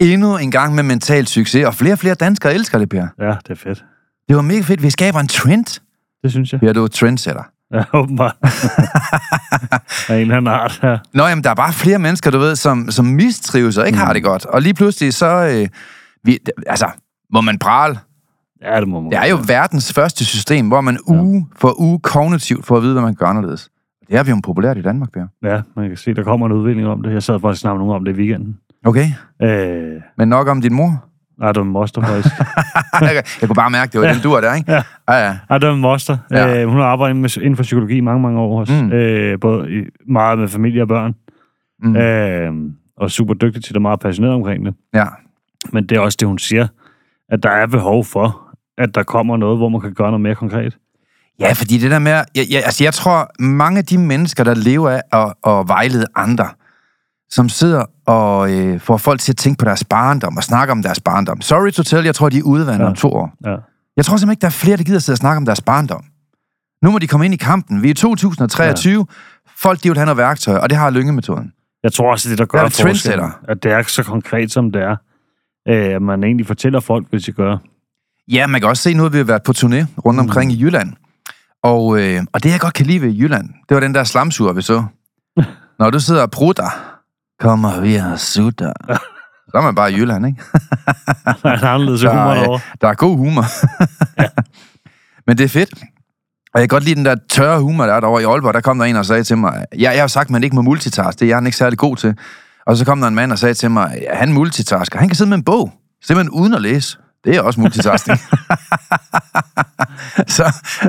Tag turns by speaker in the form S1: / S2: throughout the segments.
S1: Endnu en gang med mental succes, og flere og flere danskere elsker det, Per.
S2: Ja, det er fedt.
S1: Det var mega fedt. Vi skaber en trend.
S2: Det synes jeg.
S1: Per, du er trendsetter.
S2: Ja, åbenbart. Af en eller anden art her.
S1: Nå, jamen, der er bare flere mennesker, du ved, som, som mistrives og ikke mm. har det godt. Og lige pludselig så... Øh, vi, altså, må man prale?
S2: Ja, det må man.
S1: Det er jo verdens første system, hvor man uge for uge kognitivt får at vide, hvad man gør anderledes. Det er vi jo populært i Danmark, Per.
S2: Ja, man kan se, der kommer en udvikling om det. Jeg sad faktisk snart med nogen om det i weekenden.
S1: Okay,
S2: Øh,
S1: men nok om din mor.
S2: nej, det var min moster faktisk.
S1: jeg, kunne bare mærke, det var den dur der, ikke?
S2: Ja.
S1: Ja, ja.
S2: Nej, det var min moster.
S1: Ja.
S2: Ja. Øh, hun har arbejdet med, inden for psykologi mange, mange år også.
S1: Mm.
S2: Mm. Øh, både i, meget med familie og børn.
S1: Mm.
S2: Mm. Øh, og super dygtig til det, meget passioneret omkring det.
S1: ja.
S2: Men det er også det, hun siger, at der er behov for, at der kommer noget, hvor man kan gøre noget mere konkret.
S1: Ja, fordi det der med... Jeg, jeg, altså, jeg tror, mange af de mennesker, der lever af at, at vejlede andre, som sidder og øh, får folk til at tænke på deres barndom og snakke om deres barndom. Sorry to tell, jeg tror, de er udvandet ja. Om to år.
S2: Ja.
S1: Jeg tror simpelthen ikke, der er flere, der gider sidde og snakke om deres barndom. Nu må de komme ind i kampen. Vi er i 2023. Ja. Folk, de vil have noget værktøj, og det har lyngemetoden.
S2: Jeg tror også, det der gør
S1: er trendsetter.
S2: forskellen, at det er så konkret, som det er, øh, at man egentlig fortæller folk, hvad de gøre.
S1: Ja, man kan også se, nu har vi været på turné rundt omkring mm. i Jylland. Og, øh, og det, jeg godt kan lide ved Jylland, det var den der slamsur, vi så. Når du sidder og prutter, kommer vi og sutter. Så er man bare i Jylland, ikke?
S2: Der er en anderledes
S1: Der
S2: humor
S1: er,
S2: derovre.
S1: der er god humor. Men det er fedt. Og jeg kan godt lide den der tørre humor, der er derovre i Aalborg. Der kom der en og sagde til mig, ja, jeg har sagt, at man ikke må multitask. Det er jeg ikke særlig god til. Og så kom der en mand og sagde til mig, ja, han multitasker. Han kan sidde med en bog, simpelthen uden at læse. Det er også multitasking. så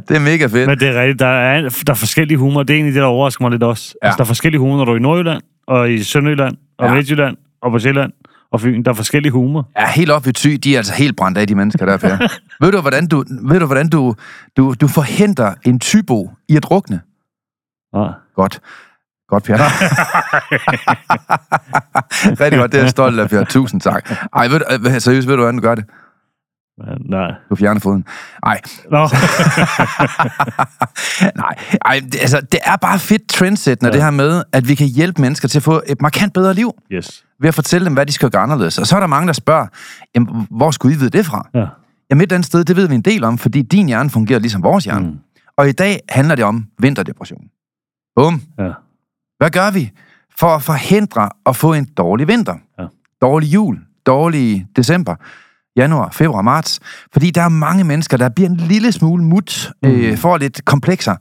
S1: det er mega fedt.
S2: Men det er rigtigt, der er, der er forskellige humor. Det er egentlig det, der overrasker mig lidt også.
S1: Ja.
S2: Ja. Altså, der er forskellige humor, når du er i Nordjylland, og i Sønderjylland, og
S1: Ja.
S2: Midtjylland, og på Sjælland, og Fyn. Der er forskellige humor.
S1: Ja, helt op ved Thy, de er altså helt brændt af, de mennesker der, Per. ved du, hvordan, du, ved du, hvordan du, du, du forhindrer en tybo i at drukne?
S2: Ja.
S1: Godt. Godt, Per. Rigtig godt, det er jeg stolt af, Per. Tusind tak. Ej, ved du, øh, seriøst, ved du, hvordan du gør det?
S2: Nej.
S1: Du fjerner foden. Ej,
S2: Nå.
S1: nej. Ej, det, altså, det er bare fedt trendsættende, ja. Det her med, at vi kan hjælpe mennesker til at få et markant bedre liv,
S2: yes.
S1: ved at fortælle dem, hvad de skal gøre anderledes. Og så er der mange, der spørger, jamen, hvor skulle I vide det fra?
S2: Ja.
S1: Jamen et andet sted, det ved vi en del om, fordi din hjerne fungerer ligesom vores hjerne. Mm. Og i dag handler det om vinterdepression. Bum.
S2: Ja.
S1: Hvad gør vi for at forhindre at få en dårlig vinter?
S2: Ja.
S1: Dårlig jul, dårlig december, januar, februar, marts. Fordi der er mange mennesker, der bliver en lille smule mut, mm. øh, får lidt komplekser.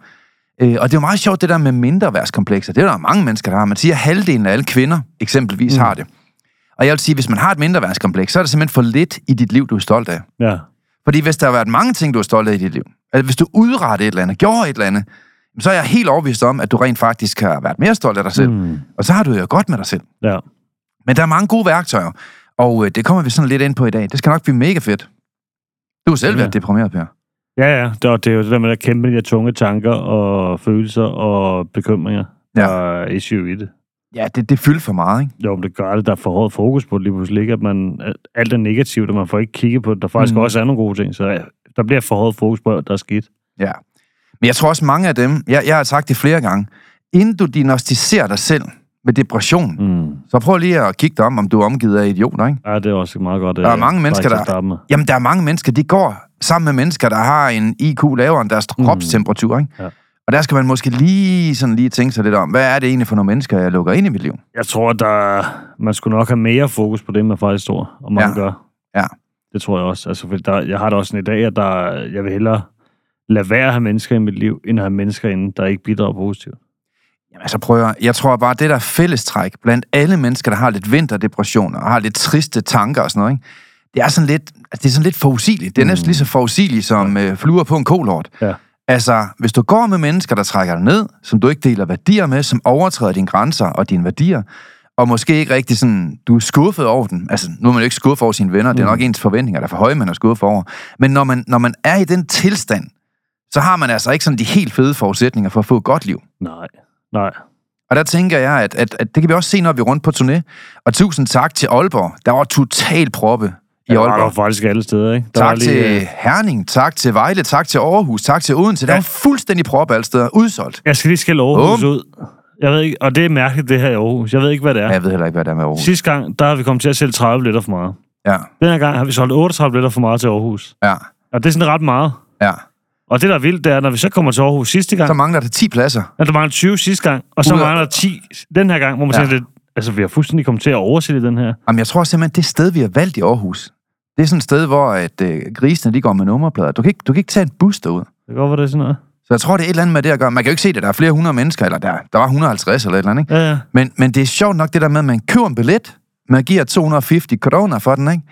S1: Øh, og det er jo meget sjovt, det der med mindreværdskomplekser. Det er der mange mennesker, der har. Man siger, at halvdelen af alle kvinder eksempelvis mm. har det. Og jeg vil sige, hvis man har et mindreværdskompleks, så er det simpelthen for lidt i dit liv, du er stolt af.
S2: Ja.
S1: Fordi hvis der har været mange ting, du er stolt af i dit liv, altså hvis du udrettede et eller andet, gjorde et eller andet, så er jeg helt overbevist om, at du rent faktisk har været mere stolt af dig selv. Mm. Og så har du jo godt med dig selv.
S2: Ja.
S1: Men der er mange gode værktøjer, og øh, det kommer vi sådan lidt ind på i dag. Det skal nok blive mega fedt. Du har selv
S2: Ja.
S1: været deprimeret, Per.
S2: Ja, ja. Det er, det er jo det der med at kæmpe de her tunge tanker og følelser og bekymringer,
S1: Ja.
S2: der er issue i det.
S1: Ja, det, det fylder for meget, ikke?
S2: Jo, men det gør det. Der er for hårdt fokus på det lige pludselig. Ikke? At man, at alt er negativt, og man får ikke kigget på det. Der faktisk
S1: mm.
S2: også er nogle gode ting. Så ja, der bliver for hårdt fokus på, at der er skidt.
S1: Ja. Men jeg tror også, mange af dem, jeg, jeg har sagt det flere gange, inden du diagnostiserer dig selv med depression, mm. Så prøv lige at kigge dig om, om du er omgivet af idioter, ikke?
S2: Ja, det er også meget godt.
S1: Der er mange mennesker, der- Jamen, der er mange mennesker, de går sammen med mennesker, der har en IQ lavere end deres mm. kropstemperatur, ikke?
S2: Ja.
S1: Og der skal man måske lige sådan lige tænke sig lidt om, hvad er det egentlig for nogle mennesker, jeg lukker ind i mit liv?
S2: Jeg tror, at der, man skulle nok have mere fokus på det, man faktisk tror, og man
S1: Ja.
S2: gør.
S1: Ja.
S2: Det tror jeg også. Altså, for der, jeg har da også sådan i dag, at der, jeg vil hellere lade være at have mennesker i mit liv, end at have mennesker inde, der ikke bidrager positivt.
S1: Jamen, altså prøv at, jeg tror bare, det der er fællestræk blandt alle mennesker, der har lidt vinterdepressioner og har lidt triste tanker og sådan noget, ikke? det er sådan lidt, altså, det er sådan lidt forudsigeligt. Det er næsten lige så forudsigeligt som øh, fluer på en kolort.
S2: Ja.
S1: Altså, hvis du går med mennesker, der trækker dig ned, som du ikke deler værdier med, som overtræder dine grænser og dine værdier, og måske ikke rigtig sådan, du er skuffet over den. Altså, nu er man jo ikke skuffet over sine venner, det er nok ens forventninger, der er for høje, man er skuffet over. Men når man, når man er i den tilstand, så har man altså ikke sådan de helt fede forudsætninger for at få et godt liv.
S2: Nej, nej.
S1: Og der tænker jeg, at, at, at det kan vi også se, når vi er rundt på turné. Og tusind tak til Aalborg. Der var total proppe i
S2: Jeg var der
S1: Aalborg.
S2: faktisk alle steder, ikke? Der var
S1: Tak til Herning, tak til Vejle, tak til Aarhus, tak til Odense. Der
S2: Ja.
S1: var fuldstændig proppe alle steder. Udsolgt.
S2: Jeg skal lige skælde Aarhus
S1: Bum.
S2: ud. Jeg ved ikke, og det er mærkeligt, det her i Aarhus. Jeg ved ikke, hvad det er.
S1: Ja, jeg ved heller ikke, hvad der er med Aarhus.
S2: Sidste gang, der har vi kommet til at sælge 30 billetter for meget.
S1: Ja,
S2: Den her gang har vi solgt 38 billetter for meget til Aarhus.
S1: ja,
S2: Og det er sådan ret meget.
S1: ja.
S2: Og det, der er vildt, det er, når vi så kommer til Aarhus sidste gang,
S1: Så mangler der 10 pladser.
S2: at der mangler 20 sidste gang, og så
S1: Ud af-
S2: mangler der 10 den her gang, hvor man
S1: Ja.
S2: ja. tænker, altså vi har fuldstændig kommet til at oversætte den her.
S1: Jamen, jeg tror simpelthen, det sted, vi har valgt i Aarhus, det er sådan et sted, hvor at, øh, grisene de går med nummerplader. Du kan, ikke, du kan ikke tage en bus derud.
S2: Det kan godt være, det er sådan noget.
S1: Så jeg tror, det er et eller andet med det at gøre. Man kan jo ikke se det. Der er flere hundrede mennesker, eller der, der var 150 eller et eller andet. Ikke?
S2: Ja, ja.
S1: Men, men det er sjovt nok det der med, at man køber en billet, man giver 250 corona for den, ikke?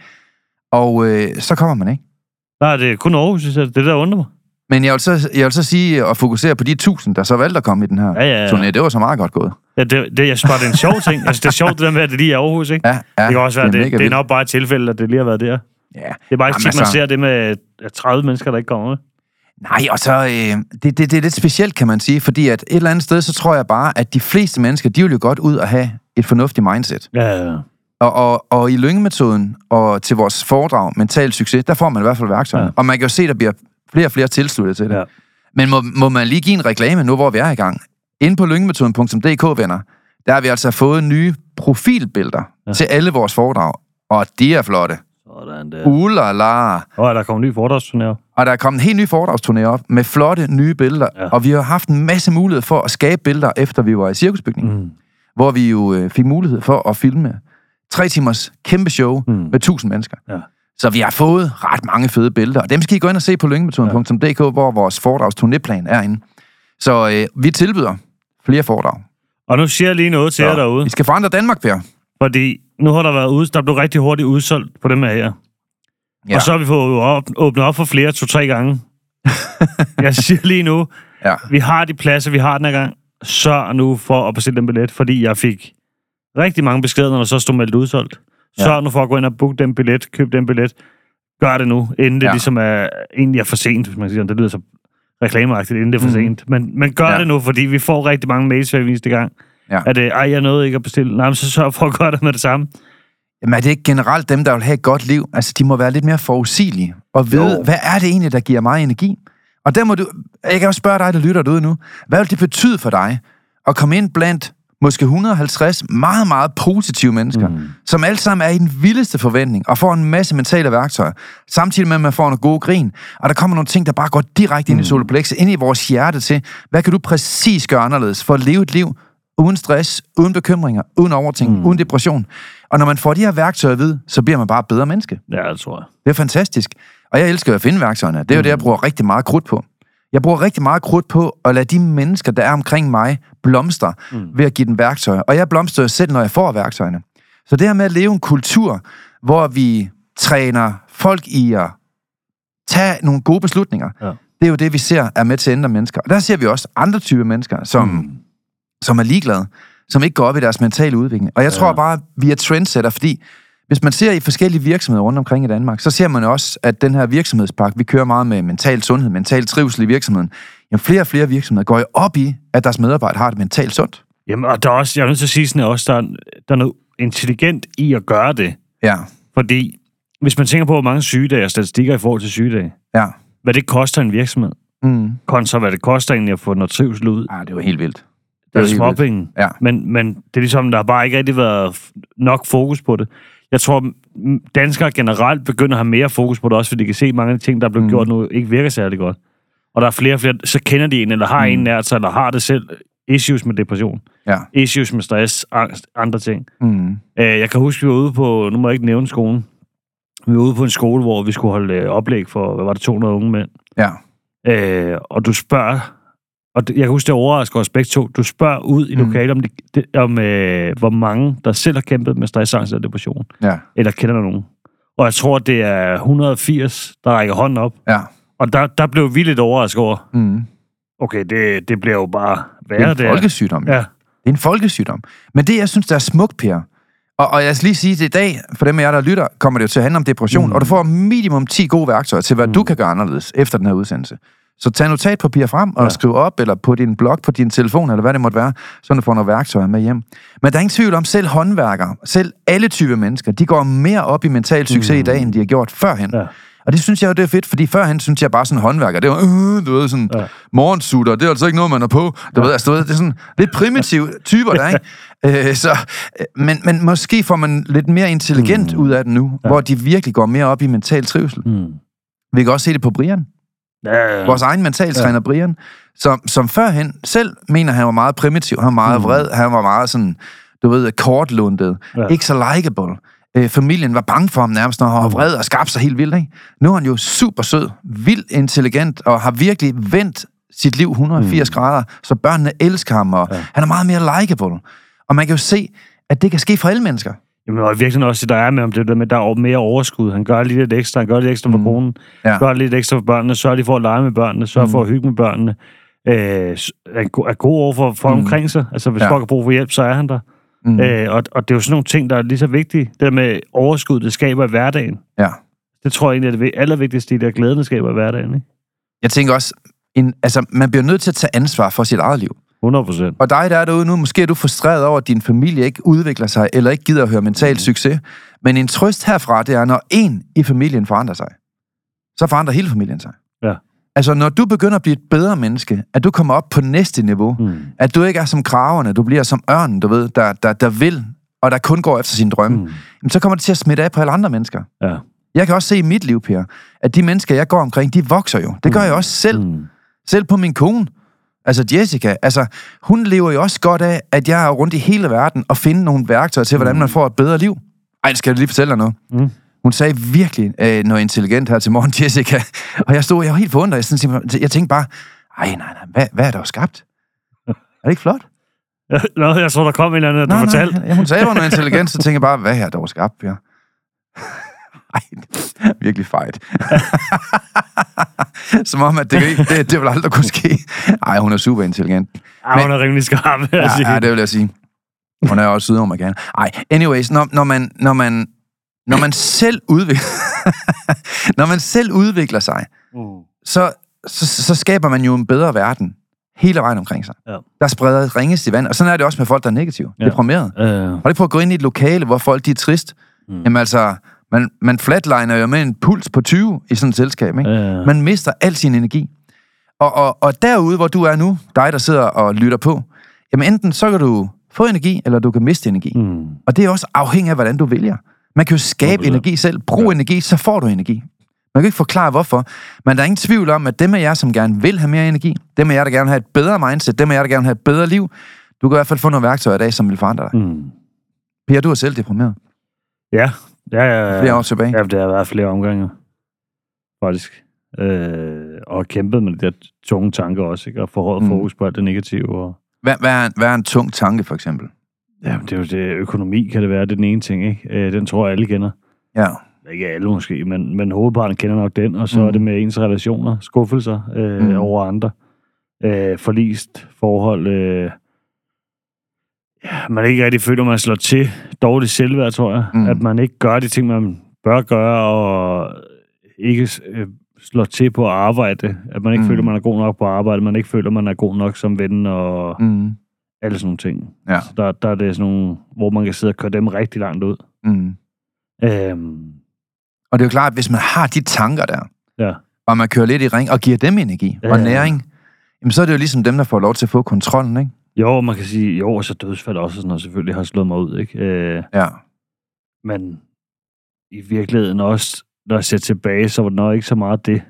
S1: Og øh, så kommer man ikke.
S2: Nej, det er kun Aarhus. Det er det, der undrer mig.
S1: Men jeg vil, så, jeg vil så sige og fokusere på de tusind, der så valgte at komme i den her
S2: Ja, ja, ja.
S1: turné. Det var så meget godt gået.
S2: Ja, det, det, jeg synes bare, det er en sjov ting. Altså, det er sjovt, det der med, at det lige er Aarhus, ikke?
S1: Ja, ja,
S2: det kan også være, det, det, det er nok bare et tilfælde, at det lige har været der.
S1: Ja.
S2: Det er bare ikke tit, man
S1: altså-
S2: ser det med at 30 mennesker, der ikke kommer med.
S1: Nej, og så, øh, det, det, det er lidt specielt, kan man sige, fordi at et eller andet sted, så tror jeg bare, at de fleste mennesker, de vil jo godt ud og have et fornuftigt mindset.
S2: Ja, ja, ja.
S1: Og, og, og i lyngemetoden og til vores foredrag, mental succes, der får man i hvert fald værktøjer. Ja. Og man kan jo se, der bliver flere og flere tilsluttet til det.
S2: Ja.
S1: Men må, må man lige give en reklame nu, hvor vi er i gang? Inde på lyngemetoden.dk, venner, der har vi altså fået nye profilbilleder ja. Til alle vores foredrag. Og de er flotte.
S2: Sådan der.
S1: Ulala.
S2: Og der kommer en ny foredragsturnér.
S1: Og der er kommet en helt ny foredragsturné op med flotte nye billeder. Ja. Og vi har haft en masse mulighed for at skabe billeder, efter vi var i cirkusbygningen. Mm. Hvor vi jo øh, fik mulighed for at filme tre timers kæmpe show. Mm. med tusind mennesker.
S2: Ja.
S1: Så vi har fået ret mange fede billeder, og dem skal I gå ind og se på lyngemetoden.dk, hvor vores foredragsturnéplan er inde. Så øh, vi tilbyder flere foredrag.
S2: Og nu siger jeg lige noget til jer derude.
S1: Vi skal forandre Danmark, Per.
S2: Fordi nu har der været ud, der blev rigtig hurtigt udsolgt på dem her.
S1: Ja.
S2: Ja. Og så har vi fået op, åbnet op for flere to-tre gange. jeg siger lige nu,
S1: Ja.
S2: vi har de pladser, vi har den her gang. Sørg nu for at bestille den billet, fordi jeg fik rigtig mange beskeder, når der så stod meldt udsolgt.
S1: Ja.
S2: Sørg nu for at gå ind og booke den billet, køb den billet. Gør det nu, inden det
S1: Ja.
S2: ligesom er, egentlig er for sent, hvis man siger, det lyder så reklameagtigt, inden det er for
S1: Mhm.
S2: sent. Men, men gør
S1: ja.
S2: det nu, fordi vi får rigtig mange mails hver eneste gang.
S1: Ja.
S2: At, øh, ej, jeg nåede ikke at bestille. Nej, men så sørg for at gøre det med det samme.
S1: Jamen er det ikke generelt dem, der vil have et godt liv? Altså, de må være lidt mere forudsigelige og vide,
S2: Jo.
S1: hvad er det egentlig, der giver mig energi? Og der må du, jeg kan også spørge dig, der lytter derude nu. Hvad vil det betyde for dig at komme ind blandt måske 150 meget, meget positive mennesker, mm. som alle sammen er i den vildeste forventning og får en masse mentale værktøjer, samtidig med, at man får en god grin. Og der kommer nogle ting, der bare går direkte ind i soloplexet, ind i vores hjerte til, hvad kan du præcis gøre anderledes for at leve et liv uden stress, uden bekymringer, uden overtænkning, mm. uden depression. Og når man får de her værktøjer vide, så bliver man bare et bedre menneske.
S2: Ja, det tror jeg.
S1: Det er fantastisk. Og jeg elsker at finde værktøjerne. Det er jo det, jeg bruger rigtig meget krudt på. Jeg bruger rigtig meget krudt på at lade de mennesker, der er omkring mig, blomstre mm. ved at give dem værktøjer. Og jeg blomstrer selv, når jeg får værktøjerne. Så det her med at leve en kultur, hvor vi træner folk i at tage nogle gode beslutninger,
S2: Ja.
S1: det er jo det, vi ser er med til at ændre mennesker. Og der ser vi også andre typer mennesker, som, mm. som er ligeglade, som ikke går op i deres mentale udvikling. Og jeg tror
S2: Ja.
S1: bare, vi er trendsetter, fordi hvis man ser i forskellige virksomheder rundt omkring i Danmark, så ser man også, at den her virksomhedspakke, vi kører meget med mental sundhed, mental trivsel i virksomheden, jamen flere og flere virksomheder går jo op i, at deres medarbejdere har det mentalt sundt.
S2: Jamen, og der er også, jeg er nødt til at sige sådan, at også, der, er, der er noget intelligent i at gøre det.
S1: Ja,
S2: Fordi hvis man tænker på, hvor mange sygedage og statistikker i forhold til sygedage,
S1: ja.
S2: hvad det koster en virksomhed,
S1: Mm.
S2: kontra hvad det koster egentlig at få noget trivsel ud.
S1: Ah, det er jo helt vildt.
S2: Det
S1: er
S2: småpenge.
S1: Ja.
S2: Men, men det er ligesom, der har bare ikke rigtig været nok fokus på det. Jeg tror, danskere generelt begynder at have mere fokus på det, også fordi de kan se, at mange af de ting, der er blevet
S1: mm.
S2: gjort nu, ikke virker særlig godt. Og der er flere og flere, så kender de en, eller har mm. en nært sig, eller har det selv, issues med depression,
S1: Ja.
S2: issues med stress, angst, andre ting.
S1: Mm.
S2: Øh, jeg kan huske, vi var ude på, nu må jeg ikke nævne skolen, Vi var ude på en skole, hvor vi skulle holde øh, oplæg for, hvad var det, 200 unge mænd.
S1: Ja.
S2: Øh, og du spørger, og jeg kan huske, det overrasker os begge to, du spørger ud i
S1: Mm.
S2: lokalet om, det, det, om øh, hvor mange, der selv har kæmpet med stress, angst og depression,
S1: Ja.
S2: eller kender nogen. Og jeg tror, det er 180, der rækker hånden op.
S1: Ja.
S2: Og der, der blev vi lidt overrasket over,
S1: Mm.
S2: okay, det, det bliver jo bare
S1: Det er
S2: værre,
S1: en
S2: det
S1: folkesygdom.
S2: Ja.
S1: Det er en folkesygdom. Men det, jeg synes, der er smukt, Per, og, og jeg skal lige sige til i dag, for dem af jer, der lytter, kommer det jo til at handle om depression, mm. og du får minimum 10 gode værktøjer til, hvad mm. du kan gøre anderledes efter den her udsendelse. Så tag notatpapir frem og ja. Skriv op, eller på din blog, på din telefon, eller hvad det måtte være, så du får nogle værktøjer med hjem. Men der er ingen tvivl om, selv håndværkere, selv alle typer mennesker, de går mere op i mental succes mm. i dag, end de har gjort førhen.
S2: Ja.
S1: Og det synes jeg jo, det er fedt, fordi førhen synes jeg bare sådan håndværker, det var, øh, du ved, sådan ja.
S2: Ja.
S1: morgensutter, det er altså ikke noget, man er på. Du ja. ved, altså, du ved, det er sådan lidt primitive typer der, ikke? Øh, så, øh, men, men måske får man lidt mere intelligent mm. ud af det nu, ja. hvor de virkelig går mere op i mental trivsel.
S2: Mm.
S1: Vi kan også se det på Brian,
S2: Ja,
S1: vores egen mentaltræner ja. Brian, som, som førhen selv mener, han var meget primitiv, han var meget mm. vred, han var meget sådan, du ved, kortlundet, ja. Ikke så likeable. Øh, familien var bange for ham nærmest, når han var vred og skabte sig helt vildt. Ikke? Nu er han jo super sød, vildt intelligent, og har virkelig vendt sit liv 180 mm. grader, så børnene elsker ham, og ja. han er meget mere likeable. Og man kan jo se, at det kan ske for alle mennesker.
S2: Jamen, og virkelig også, der er med om det der med, der er mere overskud. Han gør lige lidt ekstra, han gør lidt ekstra for
S1: Mm.
S2: konen,
S1: Ja.
S2: gør lidt ekstra for børnene, sørger de for at lege med børnene, sørger
S1: Mm.
S2: for at hygge med børnene, øh, er, go- er god over for folk
S1: Mm.
S2: omkring sig. Altså, hvis
S1: Ja.
S2: folk har brug for hjælp, så er han der.
S1: Mm.
S2: Øh, og, og det er jo sådan nogle ting, der er lige så vigtige. Det der med overskud, det skaber i hverdagen.
S1: Ja.
S2: Det tror jeg egentlig er det vi- allervigtigste, det er glæden, det skaber i hverdagen. Ikke?
S1: Jeg tænker også, en, altså, man bliver nødt til at tage ansvar for sit eget liv.
S2: 100 procent.
S1: Og dig, der er derude nu, måske er du frustreret over, at din familie ikke udvikler sig, eller ikke gider at høre mental succes. Men en trøst herfra, det er, når en i familien forandrer sig, så forandrer hele familien sig.
S2: Ja.
S1: Altså, når du begynder at blive et bedre menneske, at du kommer op på næste niveau,
S2: Mm.
S1: at du ikke er som kraverne, du bliver som ørnen, du ved, der, der, der vil, og der kun går efter sin drømme, mm.
S2: Mm.
S1: jamen, så kommer det til at smitte af på alle andre mennesker.
S2: Ja.
S1: Jeg kan også se i mit liv, Per, at de mennesker, jeg går omkring, de vokser jo. Det gør jeg også selv.
S2: Mm.
S1: Selv på min kone. Altså Jessica, altså, hun lever jo også godt af, at jeg er rundt i hele verden og finde nogle værktøjer til, hvordan man får et bedre liv. Ej, skal jeg lige fortælle dig noget?
S2: Mm.
S1: Hun sagde virkelig øh, noget intelligent her til morgen, Jessica. Og jeg stod, jeg var helt forundret. Jeg, sådan, jeg tænkte bare, ej, nej, nej, hvad, hvad er der skabt? Er det ikke flot?
S2: Nå, jeg tror, der kom en eller anden, der
S1: Nej,
S2: fortalte.
S1: nej, ja, hun sagde bare noget intelligent, så tænkte jeg bare, hvad er der dog skabt, Per? Ej, virkelig fejt. Som om, at det, det, det, det vil aldrig kunne ske. Ej, hun er super intelligent.
S2: Ja, hun er rimelig skarp, vil jeg sige.
S1: Ja, ja, det vil jeg sige. Hun er også sydamerikan. Ej, anyways, når, når, man, når, man, når man selv udvikler, når man selv udvikler sig,
S2: Mm.
S1: så, så, så skaber man jo en bedre verden hele vejen omkring sig.
S2: Ja.
S1: Der spreder ringes i vand, og sådan er det også med folk, der er negative, ja.
S2: Ja.
S1: deprimeret.
S2: Øh,
S1: Har du prøvet at gå ind i et lokale, hvor folk de er trist? Mm. Jamen altså, man, man flatliner jo med en puls på 20 i sådan et selskab, ikke?
S2: øh,
S1: Man mister al sin energi. Og, og, og derude, hvor du er nu, dig der sidder og lytter på, jamen enten så kan du få energi, eller du kan miste energi. Mm. Og det er også afhængig af, hvordan du vælger. Man kan jo skabe
S2: 100%.
S1: energi selv. Brug. Ja. energi, så får du energi. Man kan ikke forklare, hvorfor. Men der er ingen tvivl om, at dem af jer, som gerne vil have mere energi, dem af jer, der gerne vil have et bedre mindset, dem af jer, der gerne vil have et bedre liv, du kan i hvert fald få nogle værktøjer i dag, som vil forandre dig.
S2: Mm.
S1: Per, du er selv deprimeret.
S2: Ja, ja, ja.
S1: Flere år tilbage.
S2: Ja, det har været flere omgange, faktisk. Øh, og kæmpet med de der tunge tanker også, ikke? Og forhøjet
S1: Mm.
S2: fokus på alt det negative. Og,
S1: Hvad, hvad, er, en- hvad er en tung tanke, for eksempel?
S2: ja, det er jo det, økonomi kan det være, det er den ene ting, ikke? Øh, den tror jeg, alle kender.
S1: Ja.
S2: Ikke alle måske, men, men hovedparten kender nok den, og så
S1: Mm.
S2: er det med ens relationer, skuffelser øh,
S1: mm.
S2: over andre, øh, forlist forhold, øh, ja, man ikke rigtig føler, man slår til, dårligt selvværd, tror jeg,
S1: Mm.
S2: at man ikke gør de ting, man bør gøre, og ikke øh, slår til på at arbejde, at man ikke
S1: Mm.
S2: føler, man er god nok på arbejde, man ikke føler, man er god nok som ven, og
S1: Mm.
S2: alle sådan nogle ting.
S1: Ja.
S2: Så der, der er det sådan nogle, hvor man kan sidde og køre dem rigtig langt ud.
S1: Mm.
S2: Øhm,
S1: Og det er jo klart, at hvis man har de tanker der,
S2: ja.
S1: og man kører lidt i ring og giver dem energi
S2: Ja,
S1: og
S2: ja.
S1: næring, jamen så er det jo ligesom dem, der får lov til at få kontrollen, ikke?
S2: Jo, man kan sige, jo, og så dødsfald også sådan noget, selvfølgelig har slået mig ud, ikke? Øh,
S1: Ja.
S2: men i virkeligheden også, når jeg ser tilbage, så var det nok ikke så meget det.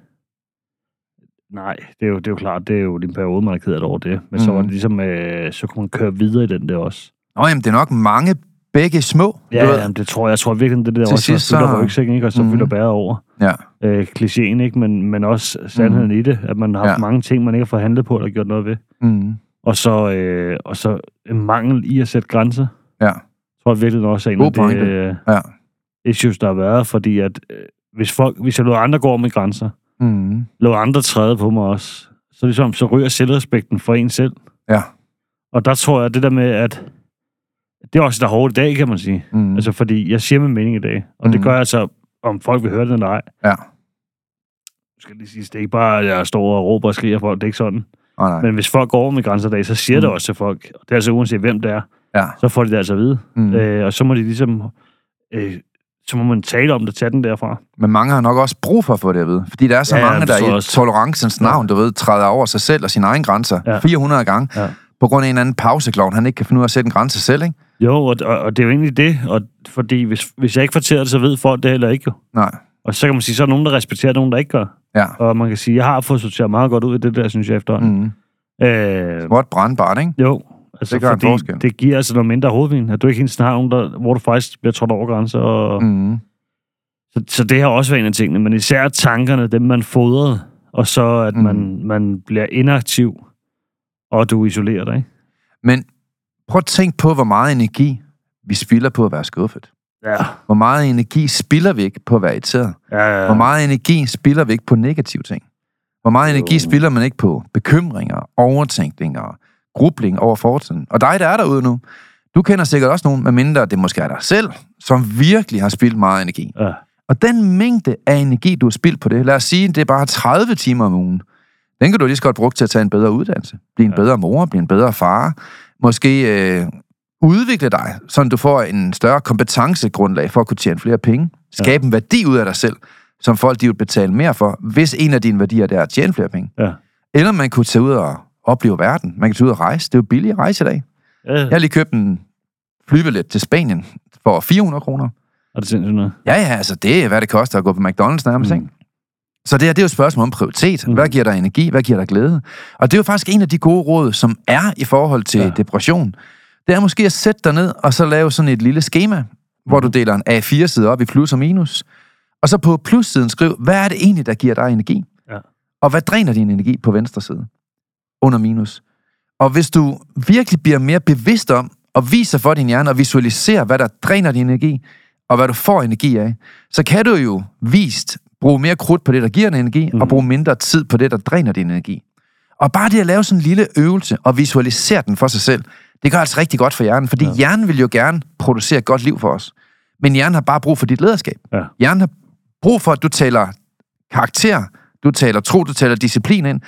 S2: Nej, det er jo, det er jo klart, det er jo din periode, man er ked over det. Men mm. så var
S1: Mhm.
S2: det ligesom, øh, så kunne man køre videre i den der også.
S1: Nå, jamen, det er nok mange begge små.
S2: Ja,
S1: ved.
S2: jamen, det tror jeg. Jeg tror virkelig, det der
S1: Til
S2: også
S1: sidst,
S2: så fylder rygsækken, ikke? Og så
S1: Mhm.
S2: fylder bæret over.
S1: ja.
S2: Øh, klichéen, ikke? Men, men også sandheden i det, at man har haft
S1: Ja.
S2: mange ting, man ikke har fået handlet på, eller gjort noget ved.
S1: Mm.
S2: Og så, øh, og så en mangel i at sætte grænser.
S1: Ja.
S2: tror jeg virkelig også er en af de øh,
S1: Ja.
S2: issues, der har været, fordi at øh, hvis, folk, hvis jeg lod andre gå med grænser,
S1: Mm.
S2: lod andre træde på mig også, så, ligesom, så ryger selvrespekten for en selv.
S1: Ja.
S2: Og der tror jeg, det der med, at det er også der er hårdt i dag, kan man sige.
S1: Mm.
S2: Altså, fordi jeg siger min mening i dag, og mm. det
S1: Mhm.
S2: gør jeg altså, om folk vil høre det eller ej.
S1: Ja.
S2: Nu skal jeg lige sige, det er ikke bare, at jeg står og råber og skriger folk, det er ikke sådan.
S1: Oh, nej.
S2: Men hvis folk går over med grænser dag, så siger mm. det også til folk, og det er altså uanset hvem det er,
S1: Ja.
S2: så får de det altså at vide.
S1: Mm.
S2: Øh, og så må de ligesom, øh, så må man tale om det, tage den derfra.
S1: Men mange har nok også brug for at få det at vide. Fordi der er så
S2: Ja,
S1: ja,
S2: ja,
S1: mange, der i
S2: også.
S1: tolerancens navn, du ved, træder over sig selv og sine egne grænser
S2: Ja.
S1: 400 gange.
S2: Ja.
S1: På grund af en anden pauseklovn, han ikke kan finde ud af at sætte en grænse selv, ikke?
S2: Jo, og, og, og det er jo egentlig det, og fordi hvis, hvis jeg ikke fortæller det, så ved folk det heller ikke jo.
S1: Nej.
S2: Og så kan man sige, så er der nogen, der respekterer, nogen, der ikke gør.
S1: Ja.
S2: Og man kan sige, jeg har fået sorteret meget godt ud af det der, synes jeg efterhånden.
S1: Mm.
S2: Øh,
S1: Småt brandbart, ikke?
S2: jo, altså
S1: Det gør en
S2: fordi
S1: forskel.
S2: det giver altså noget mindre hovedvin. At du ikke helt har nogen, der, hvor du faktisk bliver trådt over grænser. Og, mm. Så, så det har også været en af tingene. Men især tankerne, dem man fodrede, og så at
S1: Mm.
S2: man, man bliver inaktiv, og du isolerer dig.
S1: Men prøv at tænke på, hvor meget energi vi spilder på at være skuffet.
S2: Ja.
S1: Hvor meget energi spilder vi ikke på at være irriteret?
S2: ja, ja.
S1: Hvor meget energi spilder vi ikke på negative ting? Hvor meget energi
S2: Jo.
S1: spilder man ikke på bekymringer, overtænkninger, grubling over fortiden? Og dig, der er derude nu, du kender sikkert også nogen, medmindre det måske er dig selv, som virkelig har spildt meget energi.
S2: Ja.
S1: Og den mængde af energi, du har spildt på det, lad os sige, det er bare 30 timer om ugen, den kan du lige så godt bruge til at tage en bedre uddannelse. Blive en
S2: Ja.
S1: bedre mor, blive en bedre far. Måske øh, udvikle dig, så du får en større kompetencegrundlag for at kunne tjene flere penge. Skabe en værdi ud af dig selv, som folk de vil betale mere for, hvis en af dine værdier der er at tjene flere penge.
S2: Ja.
S1: Eller man kunne tage ud og opleve verden. Man kan tage ud og rejse. Det er jo billigt at rejse i dag.
S2: Ja,
S1: Jeg har lige købt en flybillet til Spanien for 400 kroner.
S2: er det sindssygt noget?
S1: Ja, ja, altså det er, hvad det koster at gå på McDonald's nærmest,
S2: Mm.
S1: ikke? Så det, her, det er jo et spørgsmål om prioritet.
S2: Mm.
S1: Hvad giver dig energi? Hvad giver dig glæde? Og det er jo faktisk en af de gode råd, som er i forhold til
S2: Ja.
S1: ja. depression. Det er måske at sætte dig ned og så lave sådan et lille schema, hvor du deler en A4-side op i plus og minus. Og så på plussiden skriv, hvad er det egentlig, der giver dig energi?
S2: Ja.
S1: Og hvad dræner din energi på venstre side? Under minus. Og hvis du virkelig bliver mere bevidst om, og viser for din hjerne, og visualiserer, hvad der dræner din energi, og hvad du får energi af, så kan du jo vist bruge mere krudt på det, der giver dig energi, mm.
S2: Mhm.
S1: og bruge mindre tid på det, der dræner din energi. Og bare det at lave sådan en lille øvelse, og visualisere den for sig selv, det gør altså rigtig godt for hjernen, fordi
S2: Ja.
S1: hjernen vil jo gerne producere et godt liv for os. Men hjernen har bare brug for dit lederskab.
S2: Ja.
S1: Hjernen har brug for, at du taler karakter, du taler tro, du taler disciplin ind.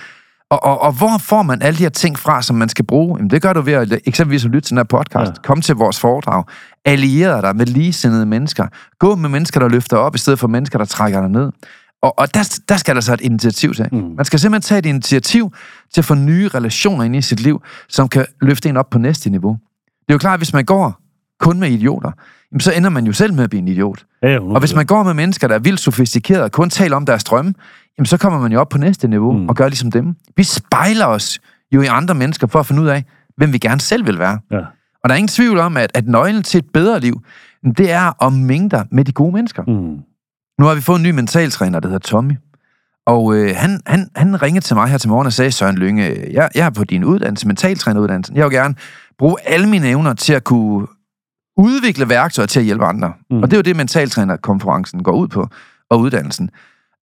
S1: Og, og, og hvor får man alle de her ting fra, som man skal bruge? Jamen, det gør du ved at eksempelvis at lytte til den her podcast.
S2: Ja.
S1: Kom til vores foredrag. Alliere dig med ligesindede mennesker. Gå med mennesker, der løfter op, i stedet for mennesker, der trækker dig ned. Og, og der, der skal der så et initiativ til.
S2: Mm.
S1: Man skal simpelthen tage et initiativ til at få nye relationer ind i sit liv, som kan løfte en op på næste niveau. Det er jo klart, at hvis man går kun med idioter, jamen, så ender man jo selv med at blive en idiot.
S2: Ja,
S1: Og hvis man går med mennesker, der er vildt sofistikerede og kun taler om deres drømme, jamen så kommer man jo op på næste niveau
S2: Mm.
S1: og gør ligesom dem. Vi spejler os jo i andre mennesker for at finde ud af, hvem vi gerne selv vil være.
S2: Ja.
S1: Og der er ingen tvivl om, at, at nøglen til et bedre liv, det er at mængde dig med de gode mennesker.
S2: Mm.
S1: Nu har vi fået en ny mentaltræner, der hedder Tommy. Og øh, han, han, han ringede til mig her til morgen og sagde, Søren Lynge, jeg, jeg er på din uddannelse, mentaltræneruddannelsen. Jeg vil gerne bruge alle mine evner til at kunne udvikle værktøjer til at hjælpe andre.
S2: Mm.
S1: Og det er jo det, mentaltrænerkonferencen går ud på, og uddannelsen.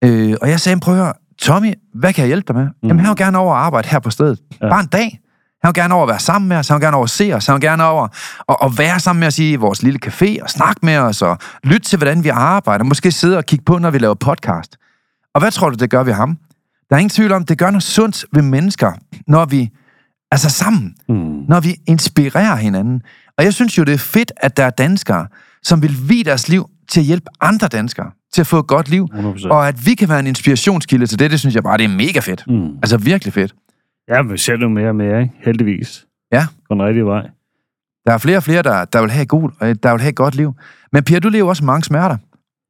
S1: Øh, og jeg sagde, prøv at høre, Tommy, hvad kan jeg hjælpe dig med? Mm. Jamen, han vil gerne over at arbejde her på stedet.
S2: Ja.
S1: Bare en dag. Han vil gerne over at være sammen med os, han vil gerne over at se os, han vil gerne over at, at være sammen med os i vores lille café og snakke med os og lytte til, hvordan vi arbejder. Måske sidde og kigge på, når vi laver podcast. Og hvad tror du, det gør ved ham? Der er ingen tvivl om, det gør noget sundt ved mennesker, når vi er så sammen,
S2: Mm.
S1: når vi inspirerer hinanden. Og jeg synes jo, det er fedt, at der er danskere, som vil vie deres liv til at hjælpe andre danskere til at få et godt liv.
S2: 100%.
S1: Og at vi kan være en inspirationskilde til det, det synes jeg bare, det er mega fedt.
S2: Mm.
S1: Altså virkelig fedt.
S2: Ja, vi ser det jo mere og mere, ikke? Heldigvis.
S1: Ja.
S2: På den rigtige vej.
S1: Der er flere og flere, der, der vil have god, øh, der vil have et godt liv. Men Pia, du lever også mange smerter.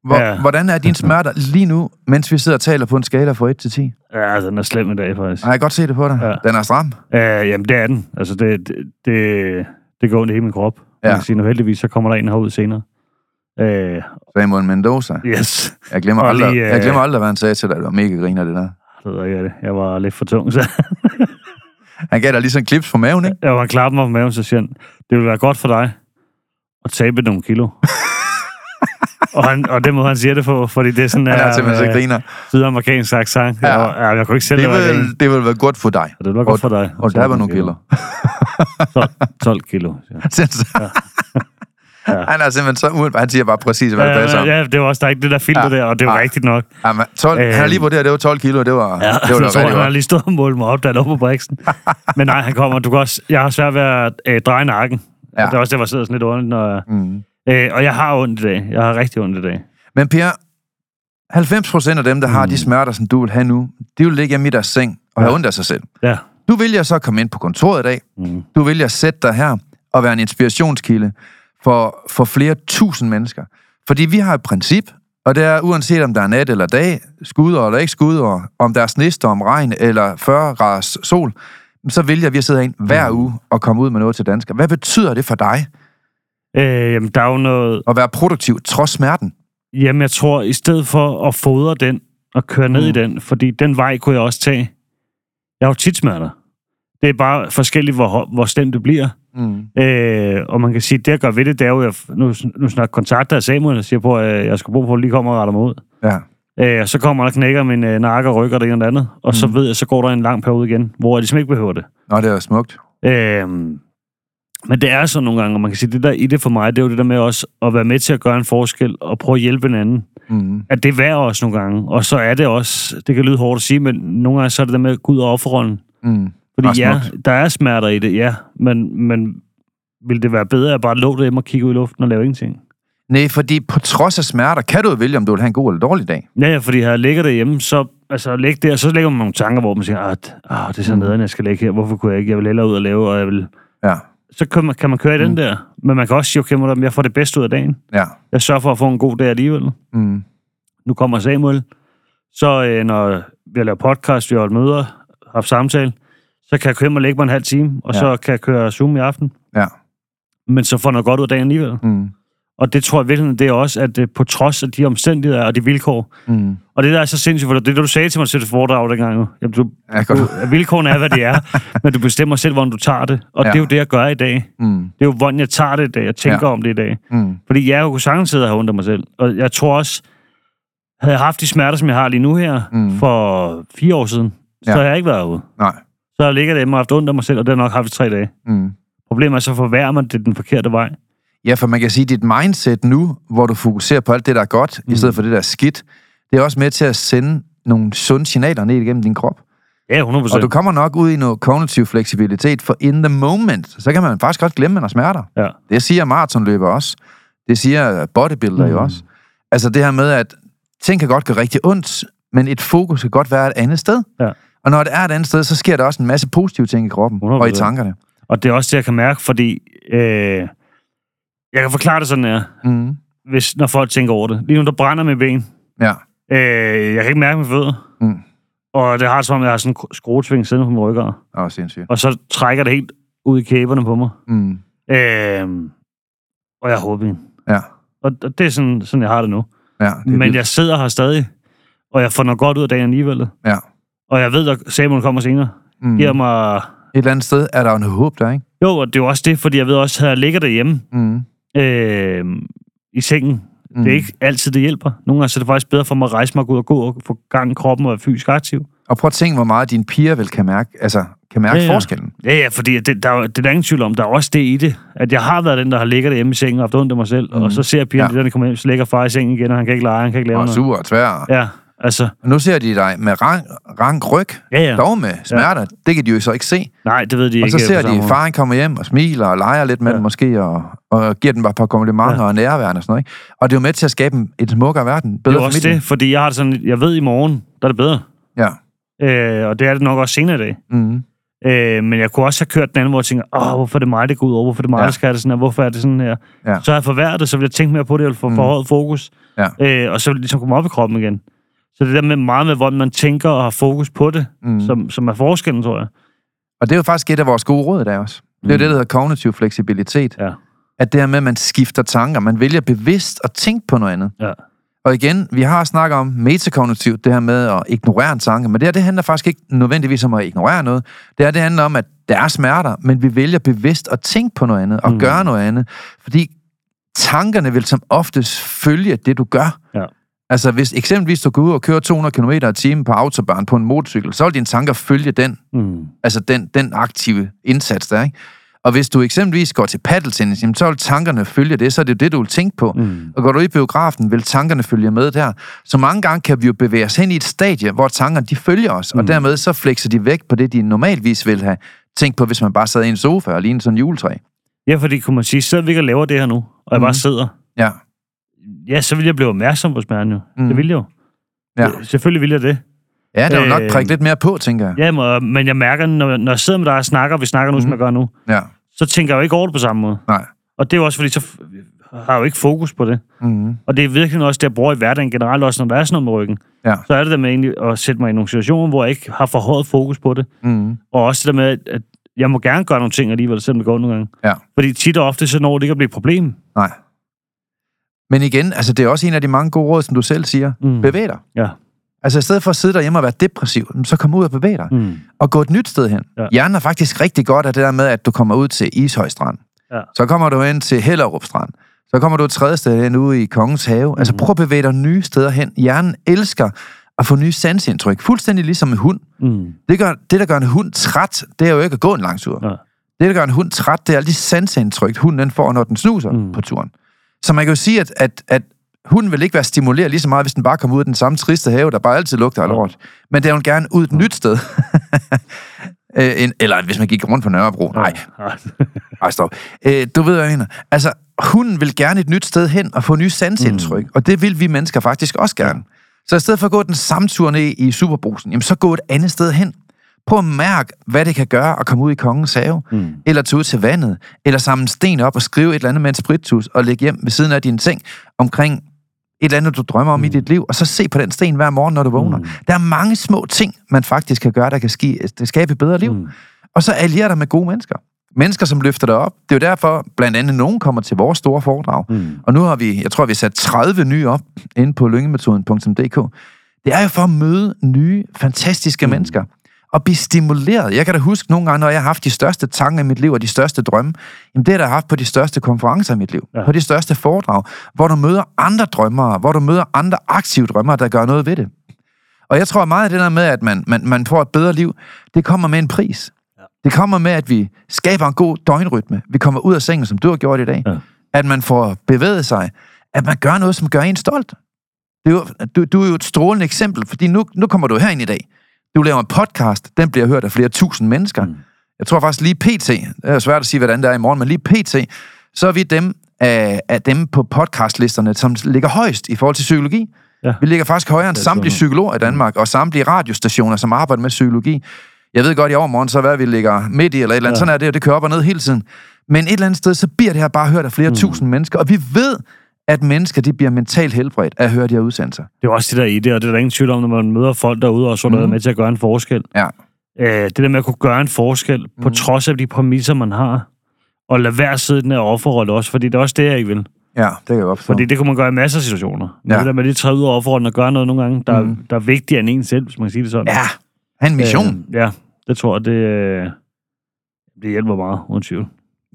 S1: Hvor,
S2: Ja.
S1: ja. Hvordan er dine smerter lige nu, mens vi sidder og taler på en skala fra 1 til 10?
S2: Ja, den er slem i dag, faktisk.
S1: Og jeg kan godt se det på dig.
S2: Ja.
S1: Den er stram.
S2: Uh, jamen, det er den. Altså, det, det, det, det går ondt i hele min krop. Ja.
S1: Ja.
S2: Jeg sige, nu heldigvis, så kommer der en herud senere. Øh,
S1: Samuel Mendoza.
S2: yes.
S1: Jeg glemmer,
S2: Og
S1: aldrig,
S2: lige, øh,
S1: jeg glemmer aldrig, hvad han sagde til dig. Det var mega griner, det der.
S2: Det ved jeg ikke, jeg var lidt for tung, så
S1: Han gav dig lige sådan en klips på maven, ikke?
S2: jeg var klappet mig på maven, så siger han, det vil være godt for dig at tabe nogle kilo. og, han, og den måde, han siger det på, fordi det er sådan
S1: Han er
S2: her,
S1: simpelthen så
S2: øh,
S1: griner.
S2: sydamerikansk accent.
S1: Ja.
S2: Ja. Jeg, ja, jeg kunne ikke selv
S1: Det
S2: være
S1: vil, det vil være godt for dig.
S2: Og det var godt for dig.
S1: Og der var nogle kilo.
S2: 12, 12 kilo. han.
S1: Ja. Han er simpelthen så umiddelbart. Han siger bare præcis, hvad det passer om.
S2: Ja, ja, det var også der er ikke det der filter
S1: Ja.
S2: der, og det var
S1: Ja.
S2: rigtigt nok.
S1: Jamen, 12, han har lige vurderet, det var 12 kilo, det var,
S2: Ja,
S1: det var da
S2: tror,
S1: rigtig
S2: han har lige stået og målt mig op, der er på Brixen. Men nej, han kommer. Du kan også, jeg har svært ved at øh, dreje nakken.
S1: Ja.
S2: Ja. Det er også det, jeg sidder sådan lidt ondt. Når,
S1: Mm.
S2: øh, og jeg har ondt i dag. Jeg har rigtig ondt i dag.
S1: Men Per, 90 procent af dem, der har
S2: Mm.
S1: de smerter, som du vil have nu, de vil ligge hjemme i deres seng og have
S2: Ja.
S1: ondt af sig selv.
S2: Ja.
S1: Du vælger så at komme ind på kontoret i dag.
S2: Mm.
S1: Du vælger at sætte dig her og være en inspirationskilde for, for flere tusind mennesker. Fordi vi har et princip, og det er uanset om der er nat eller dag, skudår eller ikke skudår, om der er snestorm, regn eller 40 graders sol, så vælger vi at sidde ind hver
S2: Mm.
S1: uge og komme ud med noget til danskere. Hvad betyder det for dig
S2: Øh, jamen, der er jo noget...
S1: at være produktiv trods smerten?
S2: Jamen, jeg tror, i stedet for at fodre den og køre ned
S1: mm.
S2: i den, fordi den vej kunne jeg også tage. Jeg har jo tit smerter. Det er bare forskelligt, hvor, hvor slemt det bliver.
S1: Mm.
S2: Øh, og man kan sige, at det, jeg gør ved det, det er jo, at jeg nu, nu snart kontakter jeg Samuel og siger på, at jeg skal bruge på, at lige kommer og retter mig ud.
S1: Ja.
S2: Øh, og så kommer der knækker min øh, nakke og rykker det ene og det andet. Og mm. så ved jeg, så går der en lang periode igen, hvor jeg ligesom ikke behøver det.
S1: Nå, det er smukt.
S2: Øh, men det er sådan nogle gange, og man kan sige, det der i det for mig, det er jo det der med også at være med til at gøre en forskel og prøve at hjælpe en anden.
S1: Mm.
S2: At det er også nogle gange. Og så er det også, det kan lyde hårdt at sige, men nogle gange så er det der med at gå ud og offerrollen.
S1: Mm.
S2: Fordi ja, der er smerter i det, ja. Men, men vil det være bedre at bare lå derhjemme og kigge ud i luften og lave ingenting?
S1: Nej, fordi på trods af smerter, kan du jo vælge, om du vil have en god eller dårlig dag.
S2: Ja, ja, fordi her ligger derhjemme, så altså, ligge der, så lægger man nogle tanker, hvor man siger, at ah, det er så
S1: Mm.
S2: nederen, jeg skal ligge her. Hvorfor kunne jeg ikke? Jeg vil hellere ud og lave, og jeg vil...
S1: Ja,
S2: Så kan man, kan man køre i den
S1: Mm.
S2: der. Men man kan også sige, okay, der- jeg får det bedste ud af dagen.
S1: ja.
S2: Jeg sørger for at få en god dag alligevel.
S1: Mm.
S2: Nu kommer Samuel. Så øh, når vi har lavet podcast, vi har holdt møder, haft samtale, så kan jeg køre hjem og lægge mig en halv time, og
S1: Ja.
S2: så kan jeg køre Zoom i aften.
S1: Ja.
S2: Men så får noget godt ud af dagen alligevel.
S1: Mm.
S2: Og det tror jeg virkelig, det er også, at øh, på trods af de omstændigheder og de vilkår,
S1: Mm.
S2: og det der er så sindssygt, for det er det, du sagde til mig til det foredrag dengang jo. Jamen, du,
S1: Ja,
S2: du, vilkårene er, hvad de er, men du bestemmer selv, hvordan du tager det. Og
S1: Ja.
S2: det er jo det, jeg gør i dag.
S1: Mm.
S2: Det er jo, hvordan jeg tager det i dag. Jeg tænker
S1: Ja.
S2: om det i dag.
S1: Mm.
S2: Fordi jeg kunne sagtens sidde og have af mig selv. Og jeg tror også, havde jeg haft de smerter, som jeg har lige nu her,
S1: Mm.
S2: for fire år siden, så
S1: Ja.
S2: har jeg ikke været ude.
S1: Nej.
S2: Så ligger der og haft ondt af mig selv, og det har nok haft i tre dage.
S1: Mm.
S2: Problemet er, så forværrer man det den forkerte vej.
S1: Ja, for man kan sige, at dit mindset nu, hvor du fokuserer på alt det, der er godt, mm. i stedet for det, der er skidt, det er også med til at sende nogle sunde signaler ned igennem din krop.
S2: Ja, 100
S1: Og du kommer nok ud i noget kognitiv fleksibilitet, for in the moment, så kan man faktisk godt glemme, at man har smerter.
S2: Ja.
S1: Det siger maratonløber også. Det siger bodybuilder mm. jo også. Altså det her med, at ting kan godt gøre rigtig ondt, men et fokus kan godt være et andet sted.
S2: Ja.
S1: Og når det er et andet sted, så sker der også en masse positive ting i kroppen
S2: 100%.
S1: og i tankerne.
S2: Og det er også det, jeg kan mærke, fordi øh, jeg kan forklare det sådan her,
S1: Mm.
S2: hvis, når folk tænker over det. Lige nu, der brænder mit ben.
S1: Ja.
S2: Øh, jeg kan ikke mærke mine fødder.
S1: Mm.
S2: Og det har som om, jeg har sådan en skruetving siddende på min rykker.
S1: Åh, sindssygt.
S2: Og så trækker det helt ud i kæberne på mig.
S1: Mm.
S2: Øh, og jeg har hovedben.
S1: Ja.
S2: Og, og det er sådan, sådan, jeg har det nu.
S1: Ja, det
S2: Men
S1: vildt.
S2: jeg sidder her stadig, og jeg får noget godt ud af dagen alligevel.
S1: Ja.
S2: Og jeg ved, at Samuel kommer senere.
S1: Mm.
S2: Giver mig...
S1: Et eller andet sted er der jo noget håb der, ikke?
S2: Jo, og det er jo også det, fordi jeg ved også, at jeg ligger derhjemme
S1: Mm.
S2: øh, i sengen.
S1: Mm.
S2: Det er ikke altid, det hjælper. Nogle gange så er det faktisk bedre for mig at rejse mig og ud og gå og få gang i kroppen og være fysisk aktiv.
S1: Og prøv at tænke, hvor meget dine piger vel kan mærke, altså, kan mærke
S2: Ja, ja.
S1: forskellen.
S2: Ja, ja, fordi det, der, er det er der ingen tvivl om. Der er også det i det, at jeg har været den, der har ligget derhjemme i sengen og haft ondt af mig selv.
S1: Mm.
S2: Mm. Og så ser pigerne,
S1: Ja.
S2: der kommer hjem, så ligger far i sengen igen, og han kan ikke lege, han kan ikke lave
S1: Og
S2: noget.
S1: sur og tvær.
S2: Ja, altså,
S1: Og nu ser de dig med rank, rank ryg,
S2: ja, ja.
S1: dog med smerter. Det kan de jo så ikke se.
S2: Nej, det ved de
S1: Og
S2: ikke.
S1: så
S2: på
S1: ser
S2: samme
S1: de, at faren kommer hjem og smiler og leger lidt med
S2: Ja.
S1: dem måske, og, og giver dem bare et par komplimenter
S2: Ja.
S1: og nærværende og sådan noget. Ikke? Og det er jo med til at skabe en, et smukkere verden.
S2: Det
S1: Bedre
S2: er jo også
S1: familie.
S2: det, fordi jeg har det sådan, jeg ved i morgen, der er det bedre.
S1: Ja.
S2: Øh, og det er det nok også senere i dag.
S1: Mm.
S2: Øh, men jeg kunne også have kørt den anden, hvor jeg tænker, åh, hvorfor er det mig, det går ud over? Hvorfor er det mig,
S1: Ja.
S2: der skal have det sådan her? Hvorfor er det sådan her?
S1: Ja.
S2: Så har jeg forværret det, så vil jeg tænke mere på det, og få
S1: mm.
S2: forhøjet fokus.
S1: Ja.
S2: Øh, og så vil det ligesom komme op i kroppen igen. Så det der med meget med, hvordan man tænker og har fokus på det,
S1: Mm.
S2: som, som er forskellen, tror jeg.
S1: Og det er jo faktisk et af vores gode råd dag også. Det er
S2: Mm.
S1: det, der hedder kognitiv fleksibilitet.
S2: Ja.
S1: at det her med, at man skifter tanker, man vælger bevidst at tænke på noget andet.
S2: Ja.
S1: Og igen, vi har snakket om metakognitivt, det her med at ignorere en tanke, men det her, det handler faktisk ikke nødvendigvis om at ignorere noget. Det her, det handler om, at der er smerter, men vi vælger bevidst at tænke på noget andet, og
S2: mm.
S1: gøre noget andet. Fordi tankerne vil som oftest følge det, du gør.
S2: Ja.
S1: Altså, hvis eksempelvis du går ud og kører 200 km i timen på autobahn på en motorcykel, så vil dine tanker følge den,
S2: Mm.
S1: altså den, den aktive indsats der, ikke? Og hvis du eksempelvis går til paddeltennis, jamen, så vil tankerne følge det, så er det jo det, du vil tænke på.
S2: Mm.
S1: Og går du i biografen, vil tankerne følge med der. Så mange gange kan vi jo bevæge os hen i et stadie, hvor tankerne de følger os, mm. og dermed så flekser de væk på det, de normalvis vil have tænkt på, hvis man bare sad i en sofa og lignede sådan en juletræ.
S2: Ja, fordi kunne man sige, sidder vi ikke og laver det her nu, og jeg bare
S1: Mhm.
S2: sidder,
S1: Ja.
S2: Ja, så vil jeg blive opmærksom på smerten jo.
S1: Mhm.
S2: Det vil jeg jo.
S1: Ja.
S2: Selvfølgelig vil jeg det.
S1: Ja, det er jo nok
S2: Øh,
S1: prikke lidt mere på, tænker jeg.
S2: Ja, men- men jeg mærker, når, når jeg sidder med dig og snakker, og vi snakker nu, mm. som jeg gør nu,
S1: Ja.
S2: så tænker jeg jo ikke over det på samme måde.
S1: Nej.
S2: Og det er jo også, fordi så har jeg jo ikke fokus på det.
S1: Mm-hmm.
S2: Og det er virkelig også det, jeg bruger i hverdagen generelt, også når der er sådan noget med ryggen.
S1: Ja.
S2: Så er det der med egentlig at sætte mig i nogle situationer, hvor jeg ikke har for højt fokus på det.
S1: Mm-hmm.
S2: Og også det der med, at jeg må gerne gøre nogle ting alligevel, selvom det går nogle gange.
S1: Ja.
S2: Fordi tit og ofte, så når det ikke at blive et problem.
S1: Nej. Men igen, altså det er også en af de mange gode råd, som du selv siger.
S2: Mm.
S1: Bevæg dig.
S2: Ja.
S1: Altså i stedet for at sidde derhjemme og være depressiv, så kom ud og bevæg dig.
S2: Mm.
S1: og gå et nyt sted hen.
S2: Ja.
S1: Hjernen er faktisk rigtig godt af det der med, at du kommer ud til Ishøj Strand.
S2: Ja.
S1: Så kommer du ind til Hellerup Strand. Så kommer du et tredje sted hen ude i Kongens Have. Altså
S2: Mhm.
S1: prøv at bevæge dig nye steder hen. Hjernen elsker at få nye sansindtryk. Fuldstændig ligesom en hund.
S2: Mm.
S1: Det, gør, det, der gør en hund træt, det er jo ikke at gå en lang tur.
S2: Ja.
S1: Det, der gør en hund træt, det er alle de sansindtryk, hunden den får, når den snuser
S2: Mm.
S1: mm. på turen. Så man kan jo sige, at, at, at hunden vil ikke være stimuleret lige så meget, hvis den bare kommer ud af den samme triste have, der bare altid lugter af lort. Men det vil gerne ud et nyt sted. Øh, en, eller hvis man gik rundt på Nørrebro. Nej,
S2: Ja.
S1: ej, stop. Øh, du ved, hvad jeg mener. Altså, hunden vil gerne et nyt sted hen og få nye sansindtryk, mm. og det vil vi mennesker faktisk også gerne. Så i stedet for at gå den samme tur ned i Superbrusen, jamen så gå et andet sted hen. Prøv at mærke, hvad det kan gøre at komme ud i kongens have,
S2: Mm.
S1: eller tage ud til vandet, eller samle en sten op og skrive et eller andet med en spritus og lægge hjem ved siden af din seng omkring et eller andet, du drømmer om mm. i dit liv, og så se på den sten hver morgen, når du vågner.
S2: Mm.
S1: Der er mange små ting, man faktisk kan gøre, der kan ski, det skabe et bedre liv.
S2: Mm.
S1: Og så alliere dig med gode mennesker. Mennesker, som løfter dig op. Det er jo derfor, blandt andet, nogen kommer til vores store foredrag.
S2: Mm.
S1: Og nu har vi, jeg tror, vi har sat 30 nye op inde på lyngemetoden.dk. Det er jo for at møde nye, fantastiske mm. mennesker. Og blive stimuleret. Jeg kan da huske nogle gange, når jeg har haft de største tanker i mit liv, og de største drømme, jamen det har jeg haft på de største konferencer i mit liv.
S2: Ja.
S1: På de største foredrag, hvor du møder andre drømmere, hvor du møder andre aktive drømmere, der gør noget ved det. Og jeg tror meget af det der med, at man, man, man får et bedre liv, det kommer med en pris.
S2: Ja.
S1: Det kommer med, at vi skaber en god døgnrytme. Vi kommer ud af sengen, som du har gjort i dag.
S2: Ja.
S1: At man får bevæget sig. At man gør noget, som gør en stolt. Det er jo, du, du er jo et strålende eksempel, fordi nu, nu kommer du herind i dag. Du laver en podcast, den bliver hørt af flere tusind mennesker.
S2: Mm.
S1: Jeg tror faktisk lige pt, det er svært at sige, hvordan det er i morgen, men lige pt, så er vi dem af, af dem på podcastlisterne, som ligger højst i forhold til psykologi.
S2: Ja.
S1: Vi ligger faktisk højere end samtlige psykologer i Danmark, og samtlige radiostationer, som arbejder med psykologi. Jeg ved godt, i overmorgen, så hvad vi ligger midt i, eller et eller andet.
S2: Ja.
S1: Sådan er det, og det kører op og ned hele tiden. Men et eller andet sted, så bliver det her bare hørt af flere mm. tusind mennesker, og vi ved, at mennesker, de bliver mentalt helbredt af at høre de her udsendelser.
S2: Det er også det der i det, og det er der ingen tvivl om, når man møder folk derude, og så er noget
S1: Mhm.
S2: med til at gøre en forskel.
S1: Ja.
S2: Øh, det der med at kunne gøre en forskel, mm. på
S1: Mhm.
S2: trods af de præmisser, man har, og lade være sidde i den her offerrolle også, fordi det er også det, jeg ikke vil.
S1: Ja, det kan jeg godt forstå.
S2: Fordi det kunne man gøre i masser af situationer. Men
S1: Ja.
S2: det der med lige at træde ud af offerrollen og gøre noget nogle gange, der, mm. Der er vigtigere end en selv, hvis man kan sige det sådan.
S1: Ja, have en mission.
S2: Øh, ja, det tror jeg, det, øh, det hjælper meget, uden tvivl.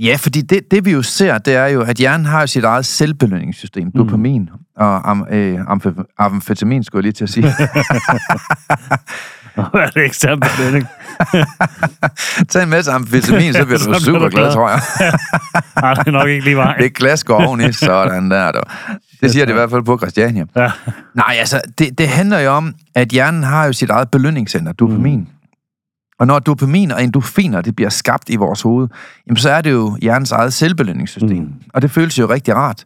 S1: Ja, fordi det, det vi jo ser, det er jo, at hjernen har sit eget selvbelønningssystem, dopamin og am, øh, amf- amfetamin, skulle jeg lige til at sige.
S2: Hvad er det ekstern belønning?
S1: Tag en masse amfetamin, så bliver du super glad. tror jeg.
S2: Nej, det er nok ikke lige vej.
S1: Det glas går oveni, sådan der. Du. Det siger det i hvert fald på Christiania.
S2: Ja.
S1: Nej, altså, det, det handler jo om, at hjernen har jo sit eget belønningscenter, dopamin. Mm. Og når dopamin og endorfiner, det bliver skabt i vores hoved, jamen, så er det jo hjernens eget selvbelønningssystem.
S2: Mm.
S1: Og det føles jo rigtig rart.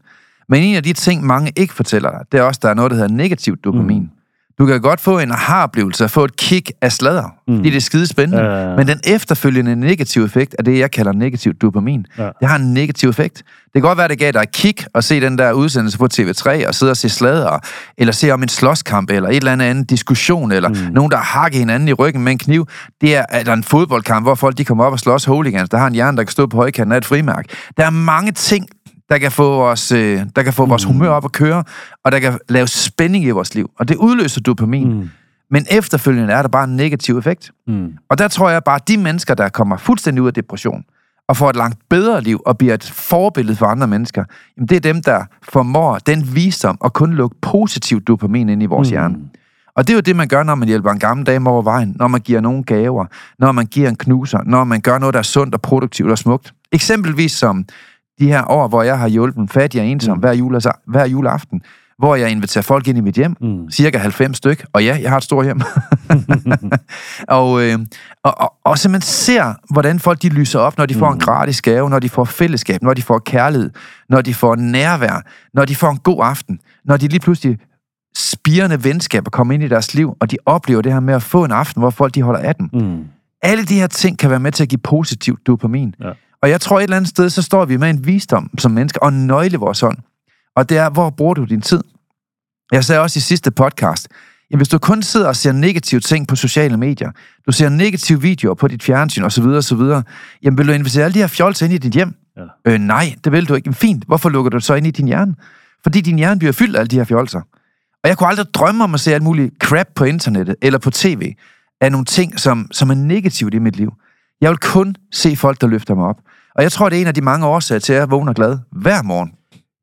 S1: Men en af de ting, mange ikke fortæller dig, det er også, der er noget, der hedder negativt dopamin. Mm. Du kan godt få en aha-oplevelse og få et kick af sladder, mm. fordi det er skide spændende.
S2: Ja, ja, ja.
S1: Men den efterfølgende negative effekt er det, jeg kalder negativt dopamin.
S2: Ja.
S1: Det har en negativ effekt. Det kan godt være, det gav dig et kick at se den der udsendelse på TV3 og sidde og se sladder, eller se om en slåskamp, eller et eller andet anden diskussion, eller mm. nogen, der hakker hinanden i ryggen med en kniv. Det er eller en fodboldkamp, hvor folk de kommer op og slås hooligans. Der har en hjerne, der kan stå på højkanten af et frimærk. Der er mange ting, der kan få vores, øh, der kan få mm. vores humør op at køre, og der kan lave spænding i vores liv. Og det udløser dopamin. Mm. Men efterfølgende er der bare en negativ effekt.
S2: Mm.
S1: Og der tror jeg bare, at de mennesker, der kommer fuldstændig ud af depression, og får et langt bedre liv, og bliver et forbillede for andre mennesker, jamen det er dem, der formår den visdom at kun lukke positiv dopamin ind i vores mm. hjerne. Og det er jo det, man gør, når man hjælper en gammel dame over vejen, når man giver nogen gaver, når man giver en knuser, når man gør noget, der er sundt og produktivt og smukt. Eksempelvis som de her år, hvor jeg har hjulpet en fattig og ensom mm. hver, jule, hver juleaften, hvor jeg inviterer folk ind i mit hjem, mm. cirka 90 styk, og ja, jeg har et stort hjem. og, øh, og, og, og så man ser, hvordan folk de lyser op, når de får mm. en gratis gave, når de får fællesskab, når de får kærlighed, når de får nærvær, når de får en god aften, når de lige pludselig spirende venskaber kommer ind i deres liv, og de oplever det her med at få en aften, hvor folk de holder af dem. Mm. Alle de her ting kan være med til at give positiv dopamin. Ja. Og jeg tror et eller andet sted, så står vi med en visdom som mennesker, og nøgle vores hånd. Og det er, hvor bruger du din tid? Jeg sagde også i sidste podcast, jamen hvis du kun sidder og ser negative ting på sociale medier, du ser negative videoer på dit fjernsyn osv., osv., jamen vil du investere alle de her fjolser ind i dit hjem? Ja. Øh, nej, det vil du ikke. Men fint, hvorfor lukker du det så ind i din hjerne? Fordi din hjerne bliver fyldt af alle de her fjolser. Og jeg kunne aldrig drømme om at se alt muligt crap på internettet eller på tv af nogle ting, som, som er negativt i mit liv. Jeg vil kun se folk, der løfter mig op. Og jeg tror, det er en af de mange årsager til, at jeg vågner glad hver morgen.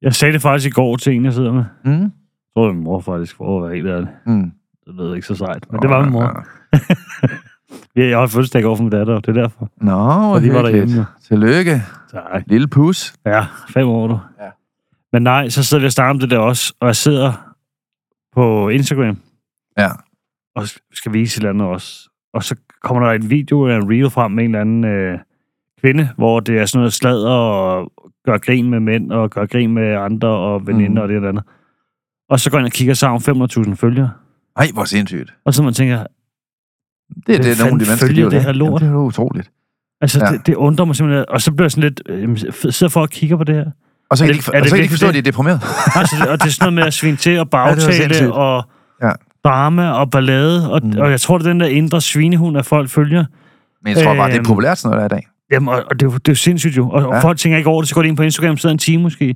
S2: Jeg sagde det faktisk i går til en, jeg sidder med. Mm. Jeg tror, min mor faktisk, for at være helt ærlig. Mm. Det lød ikke så sejt, men oh, det var min mor. Ja. jeg har fødselsdag over for min datter, det er derfor.
S1: Nå,
S2: og de var derhjemme.
S1: Tillykke.
S2: Tak.
S1: Lille pus.
S2: Ja, fem år du. Ja. Men nej, så sidder vi og starter om det der også, og jeg sidder på Instagram.
S1: Ja.
S2: Og skal vise et eller andet også. Og så kommer der en video eller en reel frem med en eller anden øh, kvinde, hvor det er sådan noget sladder og gør grin med mænd og gør grin med andre og veninder mm. og det eller andet. Og så går jeg og kigger, så har hun 500.000 følgere.
S1: Ej, hvor sindssygt.
S2: Og så man tænker,
S1: det er det, nogle af de mennesker,
S2: de det her lort.
S1: Jamen, det er utroligt.
S2: Altså, ja. det, det, undrer mig simpelthen. Og så bliver jeg sådan lidt, øh, sidder for at kigge på det her.
S1: Og så kan, de, og så kan de forstå, at de er deprimeret.
S2: altså, og det er sådan noget med at svine til og bagtale ja, og ja. drama og ballade. Og, mm. og jeg tror, det er den der indre svinehund, af folk følger.
S1: Men jeg tror bare, det er øhm, populært sådan noget der i dag.
S2: Jamen, og, og det, er, det er jo sindssygt jo. Og, ja. og folk tænker ikke over det, så går de ind på Instagram, sidder en time måske.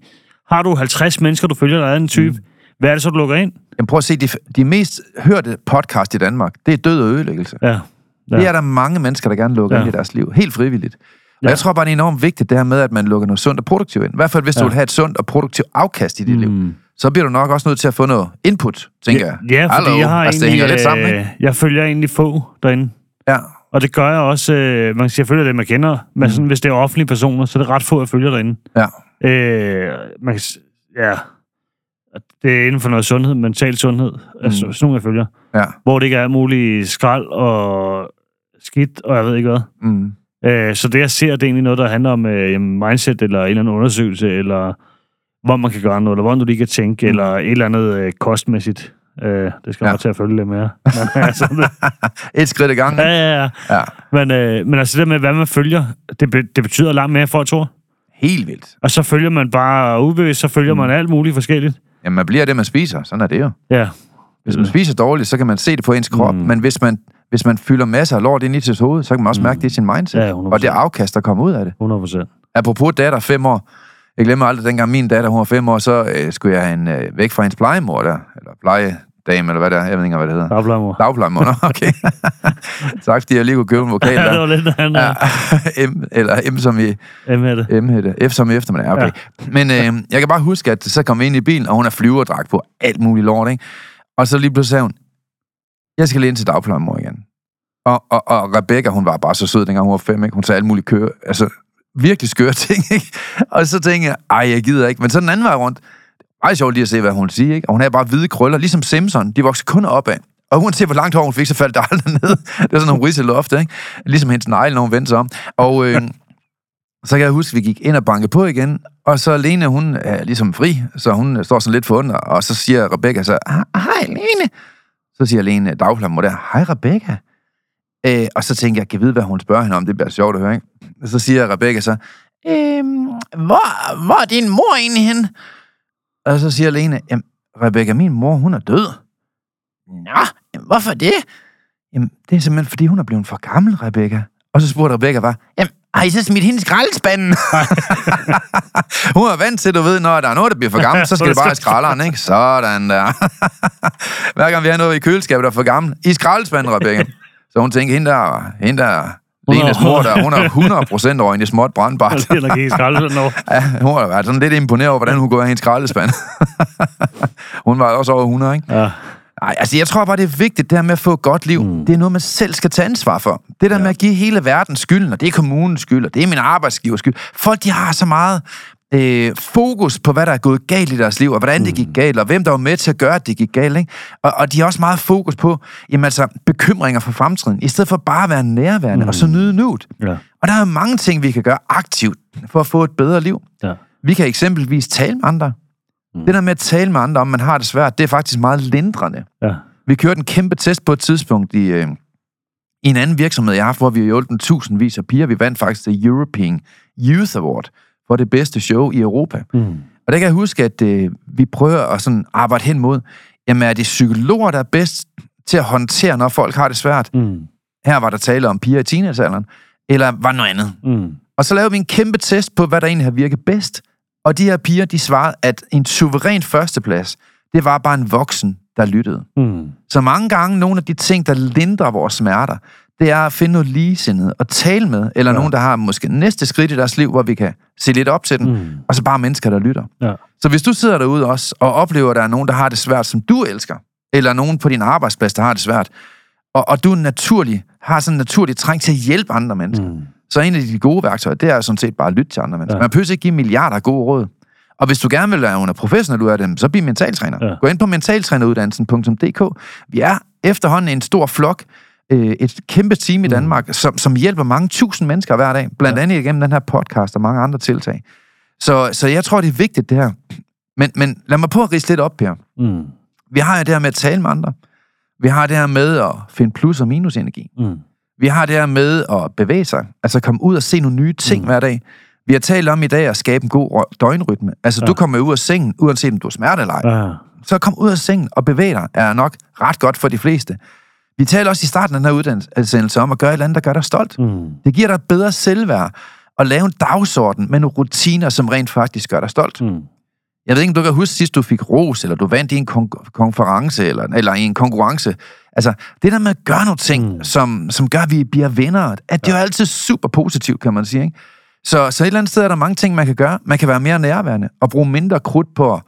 S2: Har du 50 mennesker, du følger, der er en type, mm. hvad er det så, du lukker ind?
S1: Jamen prøv at se, de, de mest hørte podcast i Danmark, det er død og ødelæggelse.
S2: Ja. ja.
S1: Det er der mange mennesker, der gerne lukker ja. ind i deres liv. Helt frivilligt. Og ja. jeg tror bare, det er enormt vigtigt, det her med, at man lukker noget sundt og produktivt ind. I hvert fald, hvis ja. du vil have et sundt og produktivt afkast i dit mm. liv. Så bliver du nok også nødt til at få noget input, tænker jeg.
S2: Ja, fordi Hallo. jeg har altså, egentlig, det lidt sammen, ikke? Øh, jeg følger egentlig få derinde.
S1: Ja.
S2: Og det gør jeg også, øh, man kan sige, jeg følger det, man kender, men mm. sådan, hvis det er offentlige personer, så er det ret få, jeg følger derinde.
S1: Ja.
S2: Øh, man kan, ja, det er inden for noget sundhed, mental sundhed, mm. altså sådan nogle, jeg følger.
S1: Ja.
S2: Hvor det ikke er muligt skrald og skidt, og jeg ved ikke hvad. Mm. Øh, så det, jeg ser, det er egentlig noget, der handler om øh, mindset, eller en eller anden undersøgelse, eller hvor man kan gøre noget, eller hvordan du lige kan tænke, mm. eller et eller andet øh, kostmæssigt. Øh, det skal ja. man til at følge lidt mere. Men, altså,
S1: det... Et skridt i gang.
S2: Ja, ja, ja. ja. Men, øh, men altså det med, hvad man følger, det, be, det betyder langt mere, for jeg tror.
S1: Helt vildt.
S2: Og så følger man bare ubevidst, så følger mm. man alt muligt forskelligt.
S1: Jamen, man bliver det, man spiser. Sådan er det jo.
S2: Ja.
S1: Hvis man spiser dårligt, så kan man se det på ens krop. Mm. Men hvis man, hvis man fylder masser af lort ind i sit hoved, så kan man også mm. mærke det i sin mindset.
S2: Ja,
S1: og det afkast, der kommer ud af det.
S2: 100%.
S1: Apropos datter, fem år. Jeg glemmer aldrig, dengang min datter, hun var fem år, så øh, skulle jeg have en, øh, væk fra hendes plejemor der. Eller pleje, dame, eller hvad det er. Jeg ved ikke, hvad det hedder.
S2: Dagplejemor.
S1: Dagplejemor, okay. tak, fordi jeg lige kunne købe en vokal der.
S2: ja, det var lidt andet.
S1: Ja, M, eller M som i...
S2: M-hætte.
S1: M-hætte. F som i eftermiddag, okay. Ja. Men øh, jeg kan bare huske, at så kom vi ind i bilen, og hun er flyverdragt på alt muligt lort, ikke? Og så lige pludselig sagde hun, jeg skal lige ind til dagplejemor igen. Og, og, og Rebecca, hun var bare så sød, dengang hun var fem, ikke? Hun sagde alt muligt køre, altså virkelig skøre ting, ikke? Og så tænker jeg, ej, jeg gider ikke. Men så den anden vej rundt, meget sjovt lige at se, hvad hun siger, ikke? Og hun havde bare hvide krøller, ligesom Simpson. De vokser kun opad. Og uanset hvor langt hår hun fik, så faldt der aldrig ned. Det var sådan nogle ridseloft, ikke? Ligesom hendes negle, når hun vendte sig om. Og øh, så kan jeg huske, at vi gik ind og bankede på igen. Og så Lene, hun er ligesom fri, så hun står sådan lidt under. Og så siger Rebecca så, ah, hej Lene. Så siger Lene, dagplammer der, hej Rebecca. Øh, og så tænker jeg, kan jeg vide, hvad hun spørger hende om? Det bliver sjovt at høre, ikke? Og så siger Rebecca så, øhm, hvor, hvor er din mor egentlig hen? Og så siger Lene, jamen, Rebecca, min mor, hun er død. Nå, hvorfor det? Jamen, det er simpelthen, fordi hun er blevet for gammel, Rebecca. Og så spurgte Rebecca bare, jamen, Ej, så smidt hende i skraldespanden. Hun er vant til, du ved, når der er noget, der bliver for gammelt, så skal det bare i skralderen, ikke? Sådan der. Hver gang vi har noget i køleskabet, der er for gammelt, i skraldespanden, Rebecca. Så hun tænker, hende der, hende der Lenes mor, der, hun er 100% over i småt brandbart.
S2: Det er nok ikke.
S1: Ja, hun har været sådan lidt imponeret over, hvordan hun går i hendes skraldespand. hun var også over 100, ikke?
S2: Ja.
S1: Nej, altså jeg tror bare, det er vigtigt, det her med at få et godt liv. Mm. Det er noget, man selv skal tage ansvar for. Det der ja. med at give hele verden skylden, og det er kommunens skyld, og det er min arbejdsgivers skyld. Folk, de har så meget øh, fokus på, hvad der er gået galt i deres liv, og hvordan mm. det gik galt, og hvem der var med til at gøre, at det gik galt. Ikke? Og, og de har også meget fokus på jamen, altså, bekymringer for fremtiden, i stedet for bare at være nærværende mm. og så nyde nuet.
S2: Ja.
S1: Og der er mange ting, vi kan gøre aktivt for at få et bedre liv.
S2: Ja.
S1: Vi kan eksempelvis tale med andre. Mm. Det der med at tale med andre, om man har det svært, det er faktisk meget lindrende.
S2: Ja.
S1: Vi kørte en kæmpe test på et tidspunkt i, øh, i en anden virksomhed, jeg har haft, hvor vi har hjulpet tusindvis af piger. Vi vandt faktisk det European Youth Award for det bedste show i Europa.
S2: Mm.
S1: Og der kan jeg huske, at øh, vi prøver at sådan arbejde hen mod, jamen er det psykologer, der er bedst til at håndtere, når folk har det svært?
S2: Mm.
S1: Her var der tale om piger i teenagealderen, eller var noget andet?
S2: Mm.
S1: Og så lavede vi en kæmpe test på, hvad der egentlig har virket bedst. Og de her piger, de svarede, at en suveræn førsteplads, det var bare en voksen, der lyttede.
S2: Mm.
S1: Så mange gange, nogle af de ting, der lindrer vores smerter, det er at finde noget ligesindet og tale med, eller ja. nogen, der har måske næste skridt i deres liv, hvor vi kan se lidt op til den,
S2: Mm.
S1: og så bare mennesker, der lytter.
S2: Ja.
S1: Så hvis du sidder derude også, og oplever, at der er nogen, der har det svært, som du elsker, eller nogen på din arbejdsplads, der har det svært, og, og du naturlig, har sådan en naturlig træng til at hjælpe andre mennesker,
S2: Mm.
S1: så en af de gode værktøjer, det er sådan set bare at lytte til andre mennesker.
S2: Ja.
S1: Man behøver ikke give milliarder af gode råd. Og hvis du gerne vil være under professionel ud af dem, så bliv mentaltræner.
S2: Ja.
S1: Gå ind på mentaltræneruddannelsen.dk. Vi er efterhånden en stor flok, øh, et kæmpe team i Danmark, mm. som, som hjælper mange tusind mennesker hver dag, blandt andet igennem den her podcast og mange andre tiltag. Så, så jeg tror, det er vigtigt, det her. Men, men lad mig på at rise lidt op her.
S2: Mm.
S1: Vi har jo det her med at tale med andre. Vi har det her med at finde plus- og minusenergi.
S2: Mm.
S1: Vi har det her med at bevæge sig, altså komme ud og se nogle nye ting mm. hver dag. Vi har talt om i dag at skabe en god døgnrytme. Altså, ja.
S2: Ja.
S1: du kommer ud af sengen, uanset om du er smerte eller ej. Ja.
S2: Ja.
S1: Så kom ud af sengen og bevæg dig, er nok ret godt for de fleste. Vi taler også i starten af den her uddannelse om at gøre et eller andet, der gør dig stolt.
S2: Mm.
S1: Det giver dig et bedre selvværd at lave en dagsorden med nogle rutiner, som rent faktisk gør dig stolt.
S2: Mm.
S1: Jeg ved ikke, om du kan huske sidst, du fik ros, eller du vandt i en kon- konference, eller, eller i en konkurrence. Altså, det der med at gøre nogle ting, mm. Som, som gør, at vi bliver venner, at det er jo altid super positivt, kan man sige. Ikke? Så, så et eller andet sted er der mange ting, man kan gøre. Man kan være mere nærværende og bruge mindre krudt på at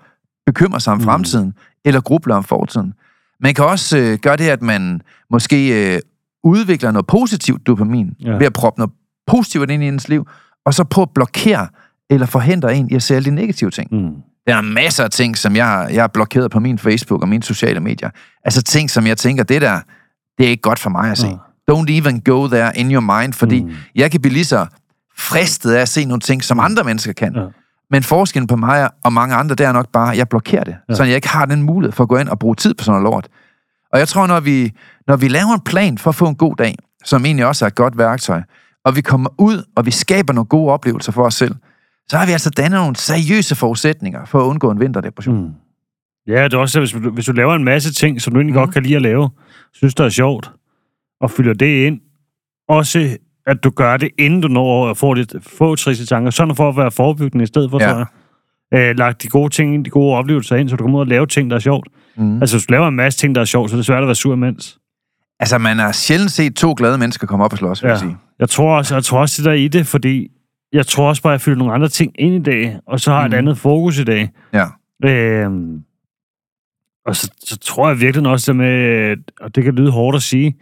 S1: bekymre sig om
S2: Mm.
S1: fremtiden, eller gruble om fortiden. Man kan også øh, gøre det, at man måske øh, udvikler noget positivt dopamin, ja. Ved at proppe noget positivt ind i ens liv, og så på at blokere eller forhindre en i at se alle de negative ting.
S2: Mm.
S1: Der er masser af ting, som jeg, har- jeg har blokeret på min Facebook og mine sociale medier. Altså ting, som jeg tænker, det der, det er ikke godt for mig at se.
S2: Ja.
S1: Don't even go there in your mind, fordi mm.
S2: Mm.
S1: jeg kan blive lige så fristet af at se nogle ting, som andre mennesker kan.
S2: Ja.
S1: Men forskellen på mig og mange andre, det er nok bare, at jeg blokerer det. Ja. Så jeg ikke har den mulighed for at gå ind og bruge tid på sådan noget lort. Og jeg tror, når vi, når vi laver en plan for at få en god dag, som egentlig også er et godt værktøj, og vi kommer ud, og vi skaber nogle gode oplevelser for os selv, så har vi altså dannet nogle seriøse forudsætninger for at undgå en vinterdepression.
S2: Mm. Ja, det er også, hvis du, hvis du laver en masse ting, som du egentlig mm. godt kan lide at lave, synes det er sjovt, og fylder det ind, også at du gør det, inden du når at få lidt få triste tanker, sådan for at være forebyggende i stedet for,
S1: Ja.
S2: ja. tror jeg. Øh, lagt de gode ting ind, de gode oplevelser ind, så du kommer ud og lave ting, der er sjovt.
S1: Mm.
S2: Altså, hvis du laver en masse ting, der er sjovt, så er det svært at være sur imens.
S1: Altså, man har sjældent set to glade mennesker komme op og slås, vil jeg sige.
S2: Jeg tror også, jeg tror også det der er i det, fordi jeg tror også bare, at jeg fylder nogle andre ting ind i dag, og så har
S1: Mhm.
S2: et andet fokus i dag.
S1: Ja.
S2: Øhm, og så, så tror jeg virkelig også det med, og det kan lyde hårdt at sige,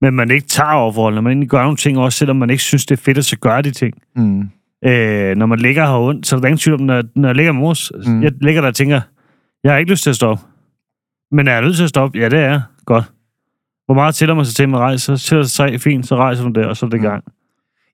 S2: men man ikke tager overforholdene, man egentlig gør nogle ting også, selvom man ikke synes, det er fedt at så gøre de ting.
S1: Mm.
S2: Øh, når man ligger her ondt, så er der ingen tvivl om, når, når jeg ligger med mors,
S1: Mm.
S2: jeg ligger der og tænker, jeg har ikke lyst til at stoppe. Men er jeg nødt til at stoppe? Ja, det er. Godt. Hvor meget tæller man sig til med rejse? Så tæller sig tre, fint, så rejser du der, og så er det i
S1: Mm.
S2: gang.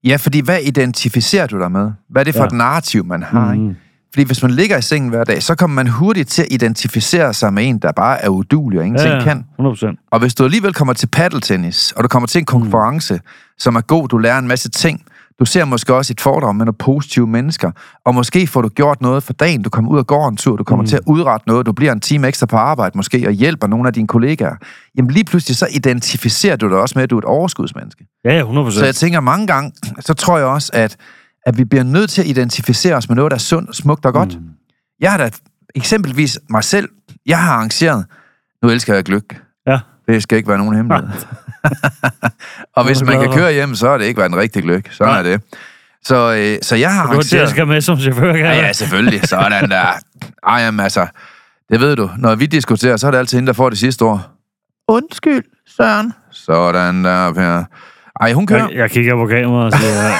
S1: Ja, fordi hvad identificerer du dig med? Hvad er det for. Ja. et narrativ, man har? Mm. Ikke?
S2: Mm.
S1: Fordi hvis man ligger i sengen hver dag, så kommer man hurtigt til at identificere sig med en, der bare er udulig og ingenting
S2: Ja, ja,
S1: kan.
S2: 100%.
S1: Og hvis du alligevel kommer til paddeltennis, og du kommer til en konference, mm. som er god, du lærer en masse ting, Du ser måske også et foredrag med nogle positive mennesker, og måske får du gjort noget for dagen. Du kommer ud og går en tur, du kommer mm. til at udrette noget, du bliver en time ekstra på arbejde måske, og hjælper nogle af dine kollegaer. Jamen lige pludselig så identificerer du dig også med, at du er et overskudsmenneske.
S2: Ja, 100%.
S1: Så jeg tænker mange gange, så tror jeg også, at, at vi bliver nødt til at identificere os med noget, der er sundt, smukt og godt. Mm. Jeg har da eksempelvis mig selv, jeg har arrangeret, nu elsker jeg gløk.
S2: Ja.
S1: Det skal ikke være nogen hemmelighed. og hvis man kan køre hjem, så er det ikke været en rigtig gløk. Sådan
S2: Nej.
S1: er det. Så, øh, så jeg har
S2: Du
S1: arrangeret...
S2: Jessica med som chauffør, kan
S1: Ja, ja, selvfølgelig. Sådan der. Ej, jamen altså, det ved du. Når vi diskuterer, så er det altid hende, der får det sidste ord. Undskyld, Søren. Sådan der, Per. Ej, hun kører.
S2: Jeg, jeg kigger på kameraet og siger,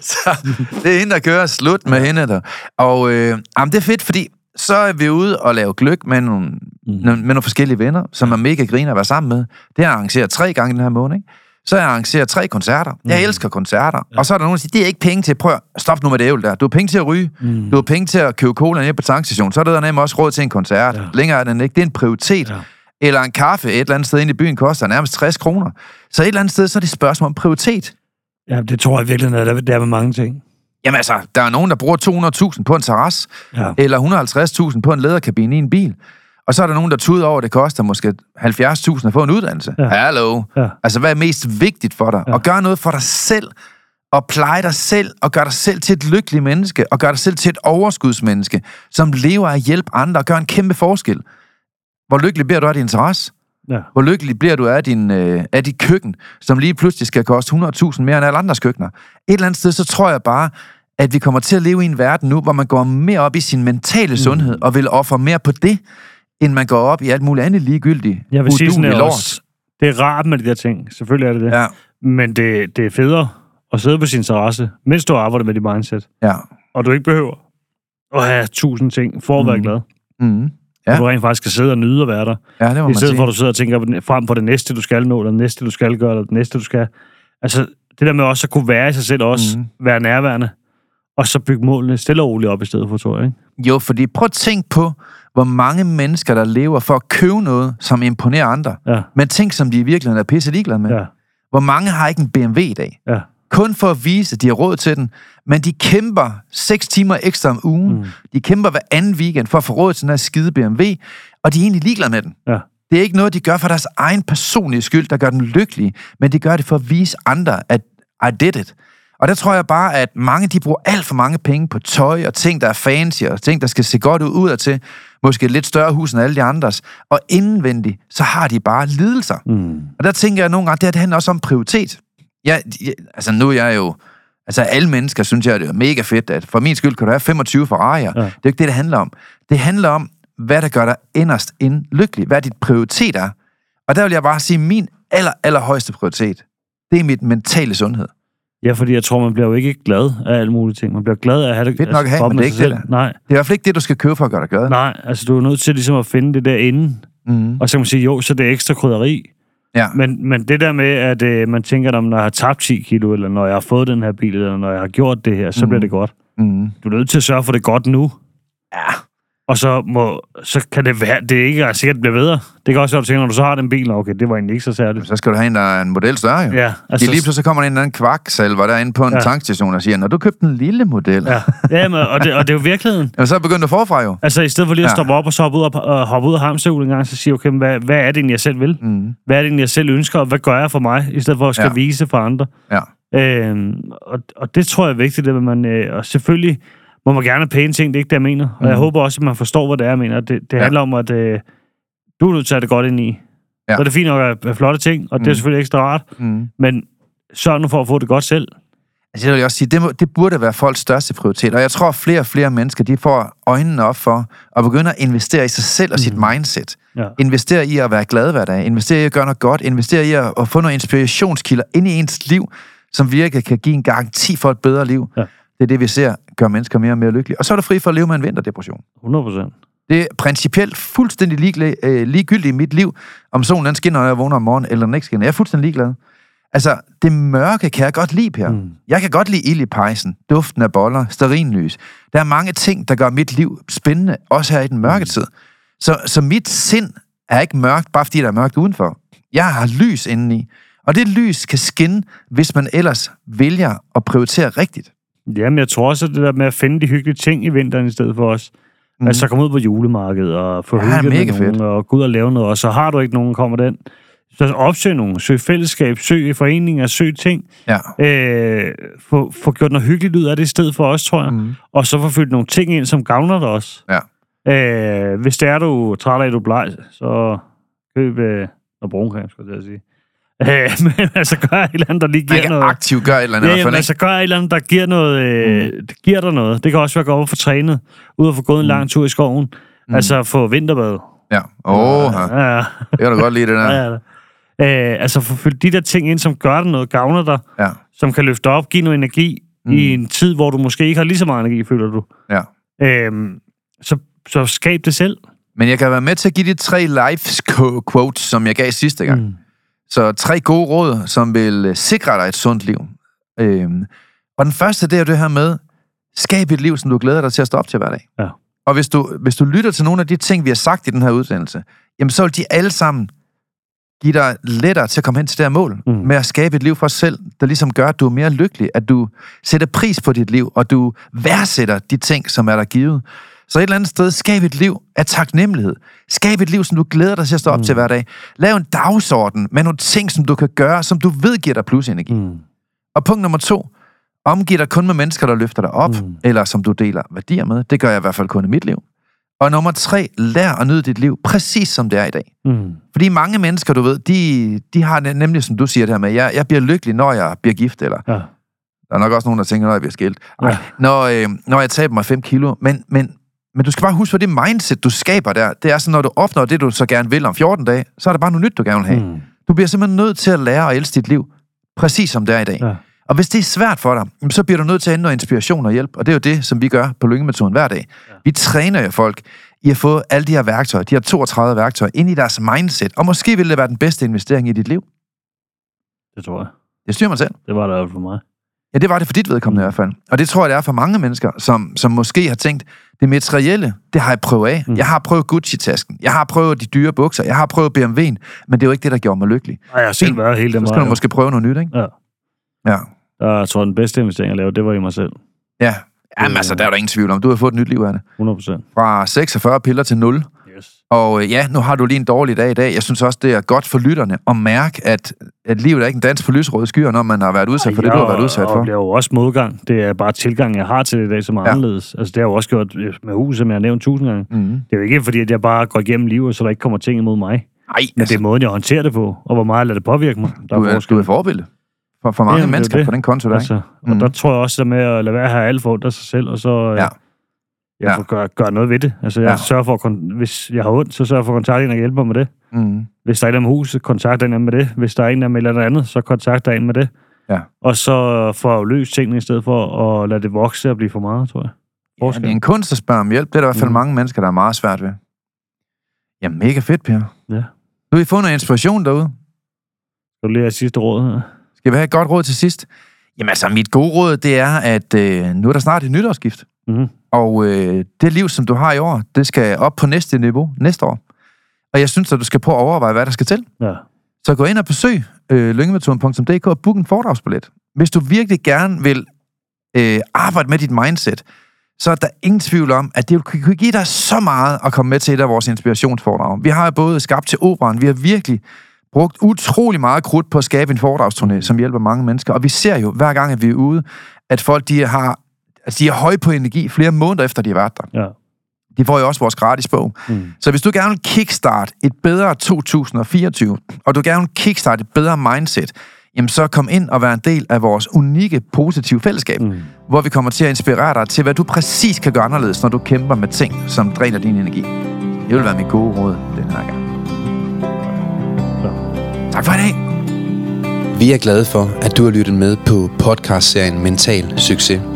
S1: så det er hende, der kører. Slut med hende der. Og øh, jamen, det er fedt, fordi så er vi ude og lave gløk med nogle, mm. med nogle forskellige venner, som er mega griner at være sammen med. Det har jeg arrangeret tre gange den her måned, ikke? Så har jeg arrangeret tre koncerter. Jeg elsker koncerter. Ja. Og så er der nogen, der siger, det er ikke penge til. Prøv at stop nu med det ævl der. Du har penge til at ryge. Mm. Du har penge til at købe cola nede på tankstationen. Så er der nemlig også råd til en koncert. Ja.
S2: Ja.
S1: Længere er den ikke. Det er en prioritet.
S2: Ja.
S1: Eller en kaffe et eller andet sted inde i byen koster nærmest 60 kroner. Så et eller andet sted, så er det et spørgsmål om prioritet.
S2: ja, det tror jeg virkelig, at det er med mange ting.
S1: Jamen altså, der er nogen, der bruger 200.000 på en terras,
S2: Ja.
S1: eller 150.000 på en lederkabine i en bil. Og så er der nogen, der tuder over, at det koster måske 70.000 at få en uddannelse. Ja. Hallo.
S2: Ja.
S1: Altså, hvad er mest vigtigt for dig? Ja. At gøre noget for dig selv, og pleje dig selv, og gøre dig selv til et lykkeligt menneske, og gøre dig selv til et overskudsmenneske, som lever af at hjælpe andre og gør en kæmpe forskel. Hvor lykkelig bliver du af din interesse?
S2: Ja.
S1: Hvor lykkelig bliver du af, din, øh, af dit køkken, som lige pludselig skal koste 100.000 mere end alle andres køkkener? Et eller andet sted, så tror jeg bare, at vi kommer til at leve i en verden nu, hvor man går mere op i sin mentale
S2: Mm.
S1: sundhed, og vil ofre mere på det, end man går op i alt muligt andet ligegyldigt.
S2: Jeg vil sige sådan
S1: lort.
S2: også. Det er rart med de der ting. Selvfølgelig er det det.
S1: Ja,
S2: Men det, det er federe at sidde på sin terrasse, mens du arbejder med dit mindset.
S1: ja.
S2: Og du ikke behøver at have tusind ting for at være
S1: Mm.
S2: glad.
S1: Mm.
S2: Ja. Du rent faktisk skal sidde og nyde at være der.
S1: Ja, det må
S2: I stedet
S1: sige.
S2: for, at du sidder og tænker frem på det næste, du skal nå, eller det næste, du skal gøre, eller det næste, du skal. Altså, det der med også at kunne være i sig selv, også
S1: Mhm.
S2: være nærværende, og så bygge målene stille og roligt op i stedet for, tror jeg. Ikke?
S1: Jo, fordi prøv at tænke på, hvor mange mennesker, der lever for at købe noget, som imponerer andre.
S2: Ja,
S1: Men ting, som de i virkeligheden er pisse ligeglade med.
S2: ja,
S1: Hvor mange har ikke en BMW i dag?
S2: ja.
S1: Kun for at vise, at de har råd til den, men de kæmper 6 timer ekstra om ugen. Mm. De kæmper hver anden weekend for at få råd til den her skide BMW, og de er egentlig ligeglade med den.
S2: ja.
S1: Det er ikke noget, de gør for deres egen personlige skyld, der gør dem lykkelige, men de gør det for at vise andre, at I did it. Og der tror jeg bare, at mange de bruger alt for mange penge på tøj og ting, der er fancy, og ting, der skal se godt ud udadtil. Måske et lidt større hus end alle de andres. Og indvendigt, så har de bare lidelser.
S2: Mm.
S1: Og der tænker jeg nogle gange, det her det handler også om prioritet. Jeg, jeg, altså nu er jeg jo... Altså alle mennesker synes jeg, det er mega fedt, at for min skyld kan du have 25 Ferrari'er. Ja. Det er jo ikke det, det handler om. Det handler om, hvad der gør dig inderst ind lykkelig. Hvad dit prioritet er. Og der vil jeg bare sige, min aller, aller højeste prioritet, det er mit mentale sundhed.
S2: Ja, fordi jeg tror, man bliver jo ikke glad af alle mulige ting. Man bliver glad af at have det
S1: Fedt nok at have, men det er ikke det
S2: selv. Nej,
S1: Det er i hvert fald ikke det, du skal købe for at gøre dig glad.
S2: nej, altså du er nødt til ligesom at finde det der inde.
S1: Mm.
S2: Og så kan man sige, jo, så det er ekstra krydderi.
S1: Ja.
S2: Men, men det der med, at øh, man tænker, at når jeg har tabt 10 kilo, eller når jeg har fået den her bil, eller når jeg har gjort det her, så
S1: Mhm.
S2: bliver det godt.
S1: Mm.
S2: Du er nødt til at sørge for det godt nu.
S1: Ja.
S2: Og så, må, så kan det være, det er ikke sikkert, det bliver bedre. Det kan også være, at du tænker, når du så har den bil, okay, det var egentlig ikke så særligt.
S1: Så skal du have en, der er en model større, jo.
S2: Ja,
S1: Altså, lige pludselig så kommer der en eller anden kvaksalver derinde på en ja.
S2: Ja.
S1: tankstation og siger, når du købte en lille model, ja.
S2: ja. ja men, og, det, og det er jo virkeligheden.
S1: Jamen, så er begyndt at forfra jo.
S2: Altså, i stedet for lige at
S1: Ja.
S2: stoppe op og så hoppe ud, og, og hoppe ud af hamsterhjulet en gang, så siger okay, men hvad, hvad er det egentlig, jeg selv vil?
S1: Mm.
S2: Hvad er det egentlig, jeg selv ønsker, og hvad gør jeg for mig, i stedet for at skal
S1: Ja.
S2: ja. vise for andre?
S1: Ja.
S2: Øhm, og, og det tror jeg er vigtigt, at man, øh, og selvfølgelig må man gerne have pæne ting, det er ikke det, jeg mener. Og jeg
S1: Mhm.
S2: håber også, at man forstår, hvad det er, jeg mener. Det, det
S1: Ja.
S2: handler om, at øh, du er nødt til at have det godt ind i.
S1: Ja.
S2: Så er det fint nok at have flotte ting, og det er
S1: Mhm.
S2: selvfølgelig ekstra rart,
S1: Mm.
S2: men sørg nu for at få det godt selv.
S1: Altså, jeg vil også sige, det, må, det burde være folks største prioritet. Og jeg tror, at flere og flere mennesker, de får øjnene op for at begynde at investere i sig selv og sit mindset.
S2: Ja.
S1: Investere i at være glad hver dag. Investere i at gøre noget godt. Investere i at, at få nogle inspirationskilder ind i ens liv, som virkelig kan give en garanti for et bedre liv.
S2: Ja.
S1: Det er det, vi ser gør mennesker mere og mere lykkelige. Og så er du fri for at leve med en vinterdepression.
S2: 100 procent.
S1: Det er principielt fuldstændig ligeglad, øh, ligegyldigt i mit liv, om solen den skinner, når jeg vågner om morgenen, eller den ikke skinner. Jeg er fuldstændig ligeglad. Altså, det mørke kan jeg godt lide, Per. Mm.
S2: Mm.
S1: Jeg kan godt lide ild i pejsen, duften af boller, sterinlys. Der er mange ting, der gør mit liv spændende, også her i den mørke tid. Så, så mit sind er ikke mørkt, bare fordi der er mørkt udenfor. Jeg har lys indeni, Og det lys kan skinne, hvis man ellers vælger at prioritere rigtigt.
S2: Jamen, jeg tror også, at det der med at finde de hyggelige ting i vinteren i stedet for os. Mm. Altså, komme ud på julemarkedet og få
S1: Ja,
S2: hygget
S1: mega
S2: med nogen,
S1: fedt.
S2: og gå ud og lave noget, og så har du ikke nogen, kommer den. Så opsøg nogen, søg fællesskab, søg foreninger, søg ting.
S1: Ja.
S2: Øh, få, få gjort noget hyggeligt ud af det i stedet for os, tror jeg.
S1: Mm.
S2: Og så få fyldt nogle ting ind, som gavner dig også.
S1: Ja.
S2: Øh, hvis det er, du træt af, du bleg, så køb øh, noget brunkrem, skulle jeg sige. Øh, men altså, gør et eller andet, der lige
S1: Man
S2: giver
S1: kan
S2: noget...
S1: aktivt gøre et eller andet.
S2: Ja, jamen, altså gør et eller andet, der giver, noget, øh,
S1: Mm.
S2: giver dig noget. Det kan også være at gå op og få trænet, ud og få gået en lang tur i skoven. Mm. Altså få vinterbad.
S1: Ja. Åh, oh, ja.
S2: Ja, ja.
S1: det kan du godt lide, det der.
S2: ja, ja. Øh, altså få fyldt de der ting ind, som gør dig noget, gavner dig,
S1: Ja.
S2: som kan løfte op, give noget energi mm. i en tid, hvor du måske ikke har lige så meget energi, føler du.
S1: Ja.
S2: Øhm, så, så skab det selv.
S1: Men jeg kan være med til at give de tre life quotes, som jeg gav sidste gang. Mm. Så tre gode råd, som vil øh, sikre dig et sundt liv. Øhm, og den første, det er det her med, skab et liv, som du glæder dig til at stå op til hver dag.
S2: Ja.
S1: Og hvis du, hvis du lytter til nogle af de ting, vi har sagt i den her uddannelse, jamen så vil de alle sammen give dig lettere til at komme hen til det her mål. Mm. med at skabe et liv for os selv, der ligesom gør, at du er mere lykkelig, at du sætter pris på dit liv, og du værdsætter de ting, som er der givet. Så et eller andet sted, skab et liv af taknemmelighed. Skab et liv, som du glæder dig til at stå op mm. til hver dag. Lav en dagsorden med nogle ting, som du kan gøre, som du ved giver dig plusenergi. Mm. Og punkt nummer to, omgiv dig kun med mennesker, der løfter dig op, mm. Eller som du deler værdier med. Det gør jeg i hvert fald kun i mit liv. Og nummer tre, lær at nyde dit liv, præcis som det er i dag.
S2: Mm.
S1: Fordi mange mennesker, du ved, de, de har ne- nemlig, som du siger det her med, jeg, jeg bliver lykkelig, når jeg bliver gift, eller
S2: Ja.
S1: der er nok også nogen, der tænker, når jeg bliver skilt. Ej,
S2: Ja.
S1: når, øh, når jeg taber mig 5 kilo. Men, men, men du skal bare huske, hvad det mindset, du skaber der, det er sådan, når du opnår det, du så gerne vil om 14 dage, så er det bare noget nyt, du gerne vil have. Mm. Du bliver simpelthen nødt til at lære at elske dit liv, præcis som det er i dag.
S2: Ja.
S1: Og hvis det er svært for dig, så bliver du nødt til at noget inspiration og hjælp. Og det er jo det, som vi gør på Lyngemetoden hver dag. Ja. Vi træner jo folk i at få alle de her værktøjer, de her 32 værktøjer, ind i deres mindset. Og måske vil det være den bedste investering i dit liv.
S2: Det tror jeg.
S1: Det styrer man selv.
S2: Det var der for mig.
S1: Ja, det var det for dit vedkommende i hvert fald. Og det tror jeg, det er for mange mennesker, som, som måske har tænkt, det materielle, det har jeg prøvet af. Mm. Jeg har prøvet Gucci-tasken, jeg har prøvet de dyre bukser, jeg har prøvet BMW'en, men det er jo ikke det, der gjorde mig lykkelig.
S2: Ej, jeg har selv været hele
S1: Så
S2: den
S1: skal du måske prøve noget nyt, ikke?
S2: Ja.
S1: Ja.
S2: Der tror jeg, den bedste investering, jeg lavede, det var i mig selv.
S1: Ja. Jamen altså, der er der ingen tvivl om. Du har fået et nyt liv af det.
S2: 100 procent.
S1: Fra 46 piller til 0.
S2: Yes.
S1: Og øh, ja, nu har du lige en dårlig dag i dag. Jeg synes også, det er godt for lytterne at mærke, at, at livet er ikke en dans på lysrøde skyer, når man har været udsat for det, du har været udsat for.
S2: det er jo også modgang. Det er bare tilgang, jeg har til det i dag, som er
S1: Ja.
S2: anderledes. Altså, det har jeg jo også gjort øh, med huset, som jeg har nævnt tusind gange.
S1: Mm.
S2: Det er jo ikke fordi, at jeg bare går igennem livet, så der ikke kommer ting imod mig.
S1: Ej,
S2: Men
S1: altså,
S2: det er måden, jeg håndterer det på, og hvor meget jeg lader det påvirke mig. Der
S1: du, er,
S2: forskel.
S1: du er forbillede for, for mange
S2: Jamen, er
S1: mennesker
S2: det.
S1: på den konto der.
S2: Altså, og
S1: Mhm.
S2: mm. der tror jeg også, at med at lade være have alt for af sig selv, og så
S1: Ja.
S2: Ja. jeg får gøre, gøre noget ved det. Altså, jeg
S1: Ja.
S2: sørger for, at hvis jeg har ondt, så sørger jeg for at kontakte en og hjælpe mig med det.
S1: Mm.
S2: Hvis der er en med huset, kontakt en med det. Hvis der er en der med et eller andet, så kontakter en med det.
S1: Ja.
S2: Og så får jeg løst tingene i stedet for at lade det vokse og blive for meget, tror jeg.
S1: Ja, det er en kunst at spørge om hjælp. Det er der i hvert fald
S2: Mm.
S1: mange mennesker, der er meget svært ved. Ja, mega fedt, Per.
S2: Ja.
S1: Nu har I fået noget inspiration derude.
S2: Du lige have sidste råd her?
S1: Skal vi have et godt råd til sidst? Jamen altså, mit gode råd, det er, at øh, nu er der snart et nytårsskift.
S2: Mm-hmm.
S1: Og øh, det liv, som du har i år, det skal op på næste niveau næste år. Og jeg synes, at du skal prøve at overveje, hvad der skal til.
S2: Ja.
S1: Så gå ind og besøg øh, lyngemetoden.dk og book en foredragsbillet. Hvis du virkelig gerne vil øh, arbejde med dit mindset, så er der ingen tvivl om, at det kunne give dig så meget at komme med til et af vores inspirationsforedrag. Vi har både skabt til operan, vi har virkelig brugt utrolig meget krudt på at skabe en foredragsturné, som hjælper mange mennesker. Og vi ser jo, hver gang at vi er ude, at folk de har, altså, de er høje på energi flere måneder efter, de har været der.
S2: Ja.
S1: De får jo også vores gratis bog.
S2: Mm.
S1: Så hvis du gerne vil kickstart et bedre 2024, og du gerne vil kickstarte et bedre mindset, jamen så kom ind og vær en del af vores unikke, positive fællesskab, mm. hvor vi kommer til at inspirere dig til, hvad du præcis kan gøre anderledes, når du kæmper med ting, som dræner din energi. Det vil være mit gode råd den her gang.
S2: Så.
S1: Tak for i dag.
S3: Vi er glade for, at du har lyttet med på podcastserien Mental Succes.